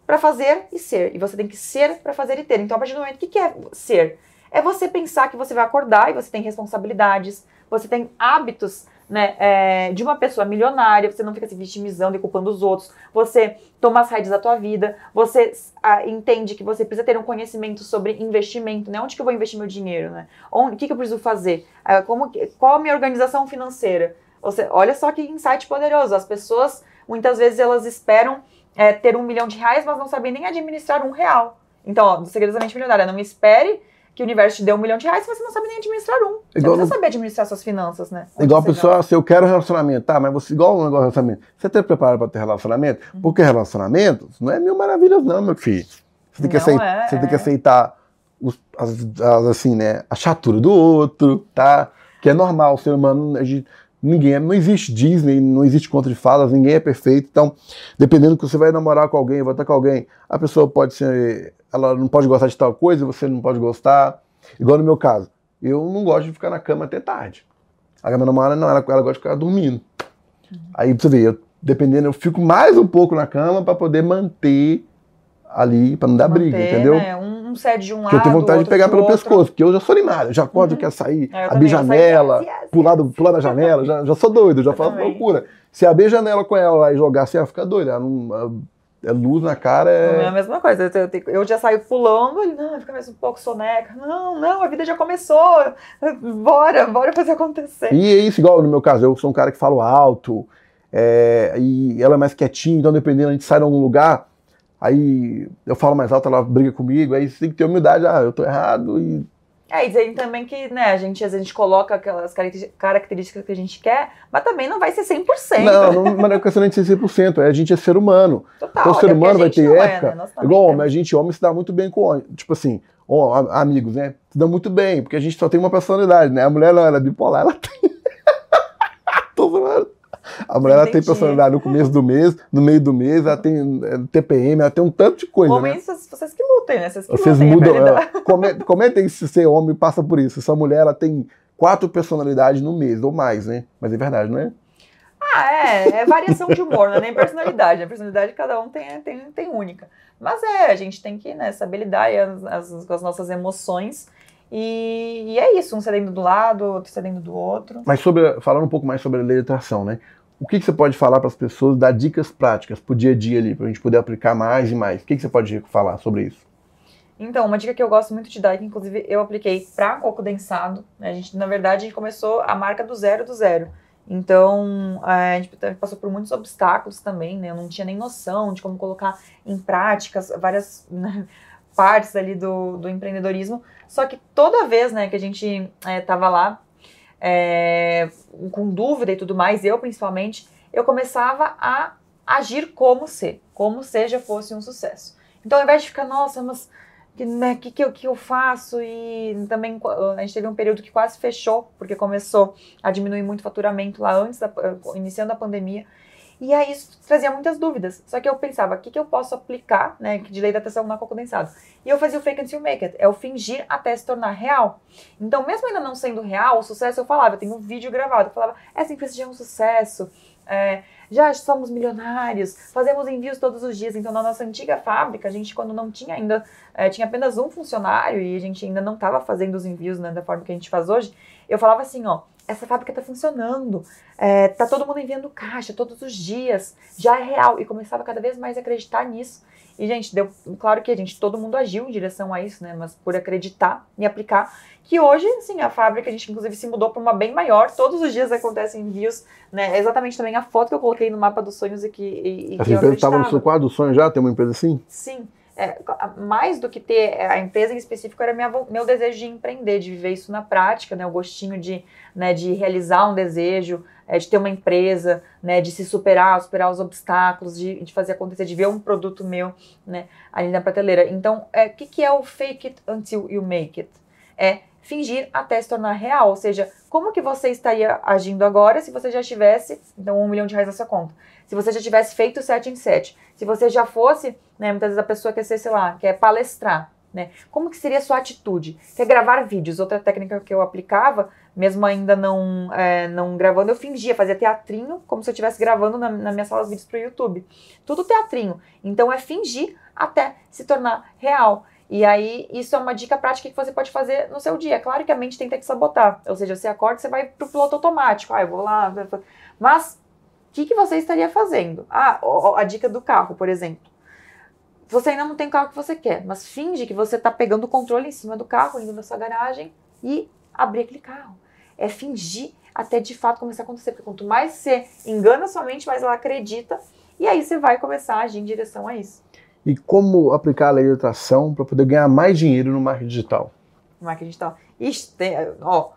Speaker 2: para fazer e ser. E você tem que ser para fazer e ter. Então, a partir do momento, o que é ser? É você pensar que você vai acordar e você tem responsabilidades, você tem hábitos né, é, de uma pessoa milionária, você não fica se vitimizando e culpando os outros, você toma as rédeas da tua vida, você ah, entende que você precisa ter um conhecimento sobre investimento, né? Onde que eu vou investir meu dinheiro, né? O que, que eu preciso fazer? Ah, como, qual a minha organização financeira? Você, olha só que insight poderoso. As pessoas, muitas vezes, elas esperam é, ter um milhão de reais, mas não sabem nem administrar um real. Então, ó, do Segredos da Mente Milionária, não espere que o universo te dê um milhão de reais se você não sabe nem administrar um. Você
Speaker 1: Igual
Speaker 2: precisa
Speaker 1: no-
Speaker 2: saber administrar suas finanças, né? Onde
Speaker 1: Igual a
Speaker 2: você
Speaker 1: pessoa, se eu quero relacionamento, tá, mas você, igual o negócio de relacionamento, você está preparado para ter relacionamento?
Speaker 2: Uhum.
Speaker 1: Porque relacionamento não é mil maravilhas, não, meu filho. Você tem que, aceitar,
Speaker 2: é,
Speaker 1: você tem que
Speaker 2: é.
Speaker 1: aceitar os- as, as, assim, né, a chatura do outro, tá? Que é normal, o ser humano, a gente- ninguém, é- não existe Disney, não existe conto de fadas, ninguém é perfeito. Então, dependendo que você vai namorar com alguém, vai estar com alguém, a pessoa pode ser, ela não pode gostar de tal coisa, você não pode gostar. Igual no meu caso, eu não gosto de ficar na cama até tarde. A minha namorada não, ela, ela gosta de ficar dormindo. Aí você ver, eu, dependendo, eu fico mais um pouco na cama para poder manter ali, para não dar briga,
Speaker 2: manter,
Speaker 1: entendeu?
Speaker 2: né? Um, um cede de um lado,
Speaker 1: eu tenho vontade de pegar pelo
Speaker 2: outro.
Speaker 1: pescoço, porque eu já sou animado, eu já acordo,
Speaker 2: Uhum.
Speaker 1: eu quero sair,
Speaker 2: É, eu
Speaker 1: abrir janela,
Speaker 2: yes, yes,
Speaker 1: pular, do, pular da janela, já, já sou doido, já
Speaker 2: Eu
Speaker 1: faço
Speaker 2: também.
Speaker 1: loucura. Se abrir a janela com ela lá e jogar assim, ela fica doida, ela não, é luz na cara,
Speaker 2: É a
Speaker 1: é...
Speaker 2: mesma coisa. Eu, eu já saio pulando, ele, não, fica mais um pouco soneca. Não, não, a vida já começou. Bora, bora fazer acontecer.
Speaker 1: E é isso, igual no meu caso, eu sou um cara que falo alto, é, e ela é mais quietinha, então dependendo, a gente sai em algum lugar, aí eu falo mais alto, ela briga comigo, aí você tem que ter humildade, ah, eu tô errado, e
Speaker 2: É, e dizendo também que, né, a gente, às vezes a gente coloca aquelas características que a gente quer, mas também não vai ser 100%.
Speaker 1: Não, não, mas não é questão de ser 100%, é a gente é ser humano.
Speaker 2: Total.
Speaker 1: Então o ser
Speaker 2: é
Speaker 1: humano vai ter
Speaker 2: não é,
Speaker 1: época,
Speaker 2: né?
Speaker 1: Igual homem, a gente homem se dá muito bem com homem, tipo assim, ó, amigos, né, se dá muito bem, porque a gente só tem uma personalidade, né, a mulher não, ela é bipolar, ela tem... Tô falando. A mulher ela tem personalidade no começo do mês, no meio do mês, ela tem é, TPM, ela tem um tanto de coisa, né?
Speaker 2: Homens, vocês, vocês que lutem, né? Vocês que
Speaker 1: Vocês
Speaker 2: lutem,
Speaker 1: mudam.
Speaker 2: é verdade.
Speaker 1: é, come- Comentem se ser homem passa por isso. Essa mulher ela tem quatro personalidades no mês, ou mais, né? Mas é verdade, não é?
Speaker 2: Ah, é, é variação de humor, não é nem personalidade. A personalidade cada um tem, tem, tem única. Mas é, a gente tem que né, saber lidar aí as- as- com as nossas emoções E, e é isso, um cedendo do lado, outro cedendo do outro.
Speaker 1: Mas sobre, falando um pouco mais sobre a lei de atração, né? O que, que você pode falar para as pessoas, dar dicas práticas para o dia a dia ali, para a gente poder aplicar mais e mais? O que, que você pode falar sobre isso?
Speaker 2: Então, uma dica que eu gosto muito de dar, que inclusive eu apliquei para coco densado, né? a gente, na verdade, a gente começou a marca do zero do zero. Então, a gente passou por muitos obstáculos também, né? Eu não tinha nem noção de como colocar em práticas várias né, partes ali do, do empreendedorismo. Só que toda vez, né, que a gente estava é, lá, é, com dúvida e tudo mais, eu principalmente, eu começava a agir como se, como se já fosse um sucesso. Então, ao invés de ficar, nossa, mas que, né, que, que, eu, que eu faço? E também a gente teve um período que quase fechou, porque começou a diminuir muito o faturamento lá antes, da, iniciando a pandemia. E aí isso trazia muitas dúvidas. Só que eu pensava, o que, que eu posso aplicar, né, de lei da atenção na condensado? E eu fazia o fake until make it, é o fingir até se tornar real. Então, mesmo ainda não sendo real, o sucesso eu falava, eu tenho um vídeo gravado, eu falava, essa empresa já é um sucesso, é, já somos milionários, fazemos envios todos os dias. Então, na nossa antiga fábrica, a gente, quando não tinha ainda, é, tinha apenas um funcionário e a gente ainda não estava fazendo os envios né, da forma que a gente faz hoje, eu falava assim, ó, essa fábrica está funcionando, é, tá todo mundo enviando caixa todos os dias, já é real. E começava cada vez mais a acreditar nisso. E, gente, deu claro que a gente, todo mundo agiu em direção a isso, né? Mas por acreditar e aplicar. Que hoje, assim, a fábrica, a gente inclusive se mudou para uma bem maior. Todos os dias acontecem envios, né? Exatamente também a foto que eu coloquei no mapa dos sonhos e que. E,
Speaker 1: e Essa empresa estava no seu quadro do sonho já? Tem uma empresa assim?
Speaker 2: Sim é, mais do que ter a empresa em específico, era minha, meu desejo de empreender, de viver isso na prática, né? O gostinho de, né, de realizar um desejo, é, de ter uma empresa, né, de se superar, superar os obstáculos, de, de fazer acontecer, de ver um produto meu né, ali na prateleira. Então, o é, que, que é o fake it until you make it? É fingir até se tornar real, ou seja, como que você estaria agindo agora se você já tivesse, então, um milhão de reais na sua conta? Se você já tivesse feito 7 em 7, se você já fosse, né, muitas vezes a pessoa quer ser, sei lá, quer palestrar, né? Como que seria a sua atitude? Quer gravar vídeos? Outra técnica que eu aplicava, mesmo ainda não, é, não gravando, eu fingia, fazia teatrinho, como se eu estivesse gravando na, na minha sala de vídeos para o YouTube. Tudo teatrinho. Então é fingir até se tornar real. E aí, isso é uma dica prática que você pode fazer no seu dia. Claro que a mente tenta te sabotar. Ou seja, você acorda, você vai pro piloto automático. Ah, eu vou lá. Mas, o que, que você estaria fazendo? Ah, a dica do carro, por exemplo. Você ainda não tem o carro que você quer, mas finge que você está pegando o controle em cima do carro, indo na sua garagem e abrir aquele carro. É fingir até de fato começar a acontecer. Porque quanto mais você engana sua mente, mais ela acredita. E aí você vai começar a agir em direção a isso
Speaker 1: e como aplicar a lei de atração para poder ganhar mais dinheiro no marketing digital.
Speaker 2: Marketing digital. Ixi, tem, ó,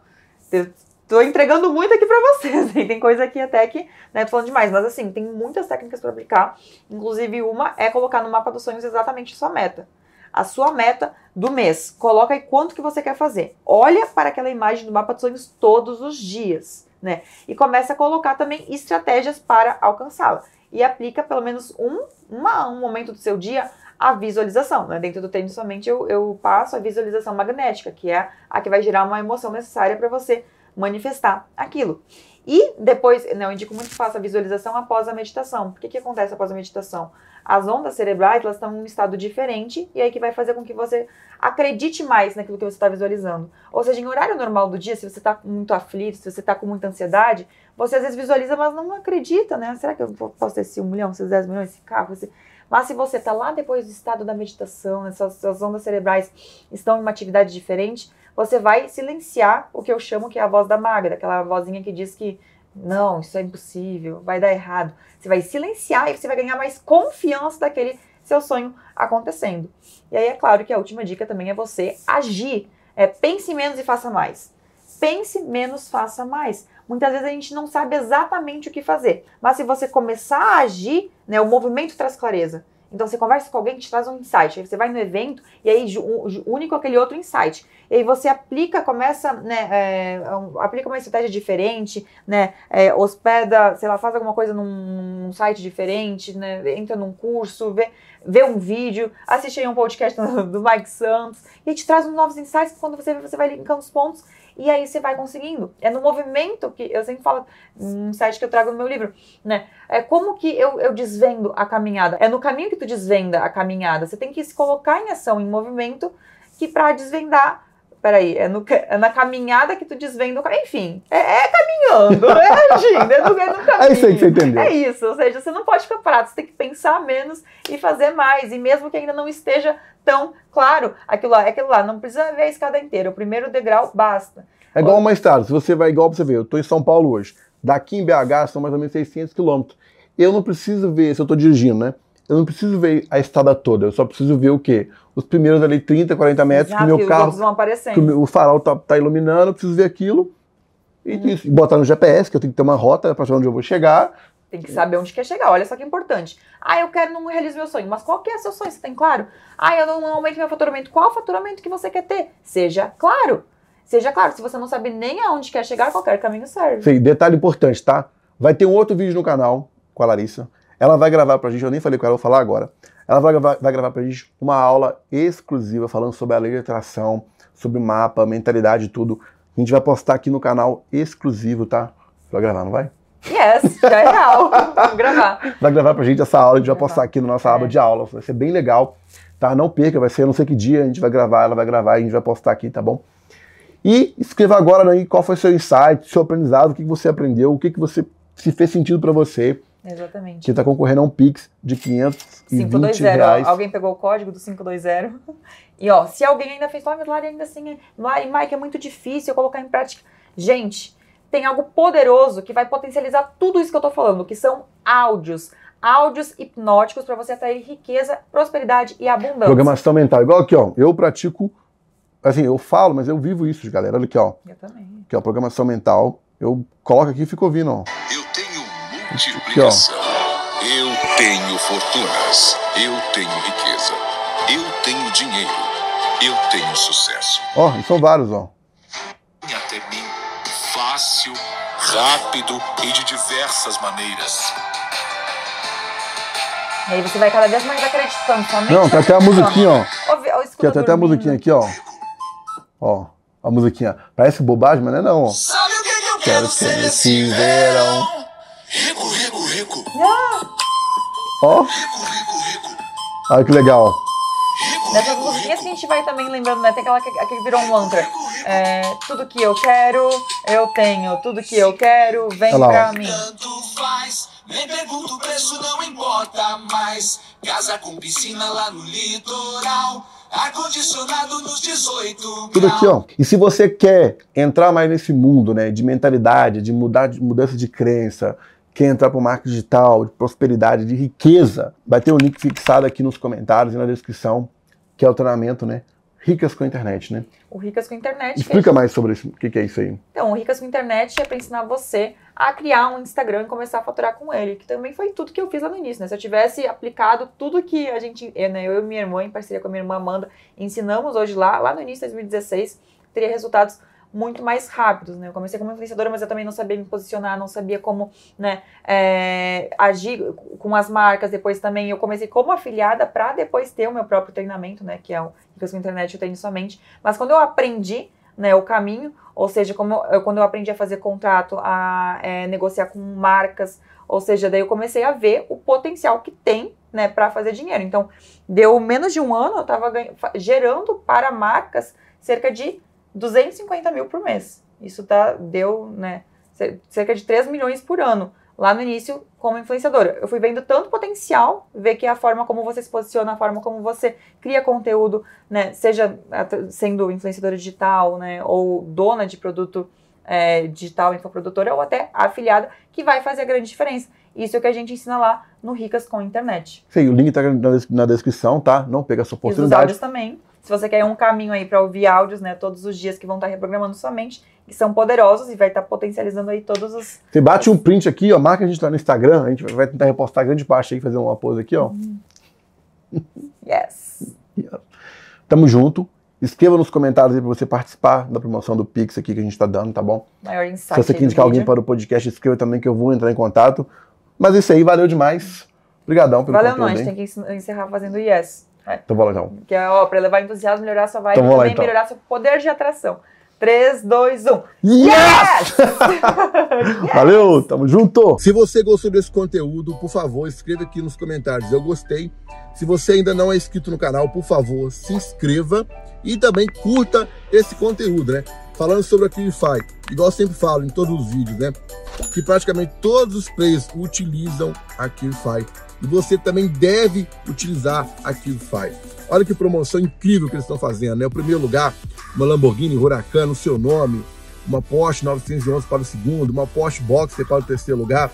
Speaker 2: tô entregando muito aqui para vocês. Tem coisa aqui até que, né, tô falando demais, mas assim, tem muitas técnicas para aplicar. Inclusive, uma é colocar no mapa dos sonhos exatamente a sua meta. A sua meta do mês. Coloca aí quanto que você quer fazer. Olha para aquela imagem do mapa dos sonhos todos os dias, né? E começa a colocar também estratégias para alcançá-la e aplica pelo menos um, uma, um momento do seu dia a visualização. Né? Dentro do treino somente eu, eu passo a visualização magnética, que é a que vai gerar uma emoção necessária para você manifestar aquilo. E depois, né, eu indico muito que faça a visualização após a meditação. O que, que acontece após a meditação? As ondas cerebrais elas estão em um estado diferente e aí que vai fazer com que você acredite mais naquilo que você está visualizando. Ou seja, em horário normal do dia, se você está muito aflito, se você está com muita ansiedade, você às vezes visualiza, mas não acredita, né? Será que eu posso ter esse um milhão, esses 10 milhões, esse carro? Esse... Mas se você está lá depois do estado da meditação, essas, essas ondas cerebrais estão em uma atividade diferente, você vai silenciar o que eu chamo que é a voz da magra, aquela vozinha que diz que não, isso é impossível, vai dar errado. Você vai silenciar e você vai ganhar mais confiança daquele seu sonho acontecendo. E aí é claro que a última dica também é você agir. É, pense menos e faça mais. Pense menos, faça mais. Muitas vezes a gente não sabe exatamente o que fazer, mas se você começar a agir, né, o movimento traz clareza. Então você conversa com alguém que te traz um insight. Aí você vai no evento e aí une com aquele outro insight. E aí você aplica, começa, né, é, aplica uma estratégia diferente, né, é, hospeda, sei lá, faz alguma coisa num, num, site diferente, né, entra num curso, vê, vê um vídeo, assiste aí um podcast do, do Mike Santos e te traz uns novos insights que quando você vê, você vai linkando os pontos e aí você vai conseguindo. É no movimento que eu sempre falo, um site que eu trago no meu livro, né? É como que eu, eu desvendo a caminhada. É no caminho que tu desvenda a caminhada. Você tem que se colocar em ação, em movimento, que para desvendar peraí, é, no, é na caminhada que tu desvenda o. Enfim, é, é caminhando, é agindo, é no, é no caminho.
Speaker 1: É isso aí que você entendeu.
Speaker 2: É isso, ou seja, você não pode ficar parado, você tem que pensar menos e fazer mais. E mesmo que ainda não esteja tão claro, aquilo lá, é aquilo lá, não precisa ver a escada inteira. O primeiro degrau basta.
Speaker 1: É igual uma estrada, se você vai igual pra você ver, eu tô em São Paulo hoje. Daqui em BH são mais ou menos 600 quilômetros. Eu não preciso ver, se eu tô dirigindo, né? Eu não preciso ver a estrada toda, eu só preciso ver o quê? Os primeiros ali 30, 40 metros
Speaker 2: Exato,
Speaker 1: que o meu
Speaker 2: os
Speaker 1: carro,
Speaker 2: outros vão aparecendo.
Speaker 1: que o, o farol tá, tá iluminando, eu preciso ver aquilo. E, isso, e botar no GPS, que eu tenho que ter uma rota para onde eu vou chegar.
Speaker 2: Tem que saber onde quer chegar. Olha só que importante. Ah, eu quero não realizar meu sonho. Mas qual que é seu sonho? Você tem claro? Ah, eu não aumento meu faturamento. Qual o faturamento que você quer ter? Seja claro. Seja claro. Se você não sabe nem aonde quer chegar, qualquer caminho serve.
Speaker 1: Sei, detalhe importante, tá? Vai ter um outro vídeo no canal com a Larissa. Ela vai gravar pra gente, eu nem falei com ela, vou falar agora. Ela vai gravar, vai gravar pra gente uma aula exclusiva falando sobre a lei de atração, sobre mapa, mentalidade e tudo. A gente vai postar aqui no canal exclusivo, tá? Vai gravar, não vai?
Speaker 2: Yes, já é real. Vamos gravar.
Speaker 1: Vai gravar pra gente essa aula, a gente vai postar aqui na nossa
Speaker 2: É.
Speaker 1: aba de aula. Vai ser bem legal, tá? Não perca, vai ser não sei que dia, a gente vai gravar, ela vai gravar e a gente vai postar aqui, tá bom? E escreva agora aí qual foi seu insight, seu aprendizado, o que você aprendeu, o que que você se fez sentido pra você.
Speaker 2: Exatamente.
Speaker 1: que tá concorrendo a um Pix de 520
Speaker 2: 520, ó.
Speaker 1: reais.
Speaker 2: Alguém pegou o código do 520. E ó, se alguém ainda fez, "Ah, mas Lari ainda assim, é- Lari, Mike, é muito difícil eu colocar em prática. Gente, tem algo poderoso que vai potencializar tudo isso que eu tô falando, que são áudios. Áudios hipnóticos para você atrair riqueza, prosperidade e abundância.
Speaker 1: Programação mental. Igual aqui, ó. Eu pratico, assim, eu falo, mas eu vivo isso, galera. Olha aqui, ó.
Speaker 2: Eu também.
Speaker 1: Aqui, ó, programação mental. Eu coloco aqui e fico ouvindo, ó.
Speaker 4: Eu tenho multiplicação. Eu tenho fortunas. Eu tenho riqueza. Eu tenho dinheiro. Eu tenho sucesso.
Speaker 1: Ó, e são vários, ó.
Speaker 4: Até mim fácil, rápido e de diversas maneiras.
Speaker 2: E aí você vai cada vez mais acreditando.
Speaker 1: Não, tem até a musiquinha, ó. Tem até a
Speaker 2: dormindo.
Speaker 1: musiquinha aqui, ó. Ó, a musiquinha. Parece bobagem, mas não é não, ó.
Speaker 4: Sabe o que, que eu
Speaker 1: Quero ser esse verão.
Speaker 4: Rico, rico, rico.
Speaker 1: Ó,
Speaker 4: Rico, rico, rico.
Speaker 1: olha que legal.
Speaker 2: Nessas musiquinhas que a gente vai também lembrando, né? Tem aquela que, que virou um mantra. É, tudo que eu quero, eu tenho. Tudo que eu quero, vem
Speaker 1: Olha lá,
Speaker 2: pra mim.
Speaker 5: Tanto faz, nem pergunta o preço, não importa mais. Casa com piscina lá no litoral, ar-condicionado nos 18
Speaker 1: Tudo aqui, ó. E se você quer entrar mais nesse mundo, né, de mentalidade, de mudar de mudança de crença, quer entrar para o marketing digital, de prosperidade, de riqueza, vai ter um link fixado aqui nos comentários e na descrição, que é o treinamento, né? Ricas com a internet, né?
Speaker 2: O Ricas com Internet. que
Speaker 1: Explica mais sobre isso, o que, que é isso aí.
Speaker 2: Então, o Ricas com Internet é para ensinar você a criar um Instagram e começar a faturar com ele, que também foi tudo que eu fiz lá no início, né? Se eu tivesse aplicado tudo que a gente, eu, né, eu e minha irmã, em parceria com a minha irmã Amanda, ensinamos hoje lá, lá no início de 2016, teria resultados muito mais rápidos, né? Eu comecei como influenciadora, mas eu também não sabia me posicionar, não sabia como, né, é, agir com as marcas. Depois também eu comecei como afiliada para depois ter o meu próprio treinamento, né, que é o Ricas com Internet, eu tenho somente. Mas quando eu aprendi, né, o caminho, ou seja, como eu- quando eu aprendi a fazer contrato, a é, negociar com marcas, ou seja, daí eu comecei a ver o potencial que tem, né, para fazer dinheiro. Então, deu menos de um ano, eu estava gerando para marcas cerca de 250 mil por mês. Isso tá, deu, né, cer- cerca de 3 milhões por ano. Lá no início, como influenciadora. Eu fui vendo tanto potencial, ver que é a forma como você se posiciona, a forma como você cria conteúdo, né, seja sendo influenciadora digital, né, ou dona de produto é, digital, infoprodutora, ou até afiliada, que vai fazer a grande diferença. Isso é o que a gente ensina lá no Ricas com Internet.
Speaker 1: Sei, o link tá na, na descrição, tá? Não perca essa
Speaker 2: E os
Speaker 1: oportunidade.
Speaker 2: áudios também. Se você quer um caminho aí para ouvir áudios, né, todos os dias que vão estar reprogramando sua mente, que são poderosos e vai estar potencializando aí todos os
Speaker 1: Você bate um print aqui, ó, marca a gente lá no Instagram, a gente vai tentar repostar grande parte aí, fazer uma pose aqui, ó.
Speaker 2: yes.
Speaker 1: Tamo junto. Escreva nos comentários aí pra você participar da promoção do Pix aqui que a gente tá dando, tá bom?
Speaker 2: Maior
Speaker 1: Se
Speaker 2: insight.
Speaker 1: você
Speaker 2: aí
Speaker 1: quer indicar alguém
Speaker 2: vídeo.
Speaker 1: para o podcast, escreva também que eu vou entrar em contato. Mas isso aí, valeu demais. Obrigadão pelo
Speaker 2: Valeu, não, a
Speaker 1: conteúdo,
Speaker 2: gente
Speaker 1: hein?
Speaker 2: tem que encerrar fazendo yes.
Speaker 1: Então bora lá, então.
Speaker 2: Que é, ó, pra levar entusiasmo, melhorar sua vibe
Speaker 1: Então
Speaker 2: e
Speaker 1: vamos lá,
Speaker 2: também
Speaker 1: então.
Speaker 2: melhorar seu poder de atração. 3, 2, 1.
Speaker 1: Yes! Valeu, tamo junto! Se você gostou desse conteúdo, por favor, escreva aqui nos comentários. Eu gostei. Se você ainda não é inscrito no canal, por favor, se inscreva e também curta esse conteúdo, né? Falando sobre a QIFI, igual eu sempre falo em todos os vídeos, né? Que praticamente todos os players utilizam a QIFI. E você também deve utilizar a QIFI. Olha que promoção incrível que eles estão fazendo, né? O primeiro lugar, uma Lamborghini Huracan no seu nome, uma Porsche 911 para o segundo, uma Porsche Boxer para o terceiro lugar.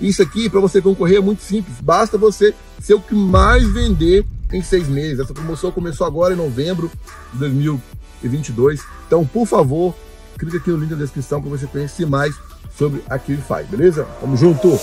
Speaker 1: Isso aqui, para você concorrer, é muito simples. Basta você ser o que mais vender em seis meses. Essa promoção começou agora em novembro de 2022. Então, por favor, clique aqui no link da descrição para você conhecer mais sobre a QFI, beleza? Tamo junto!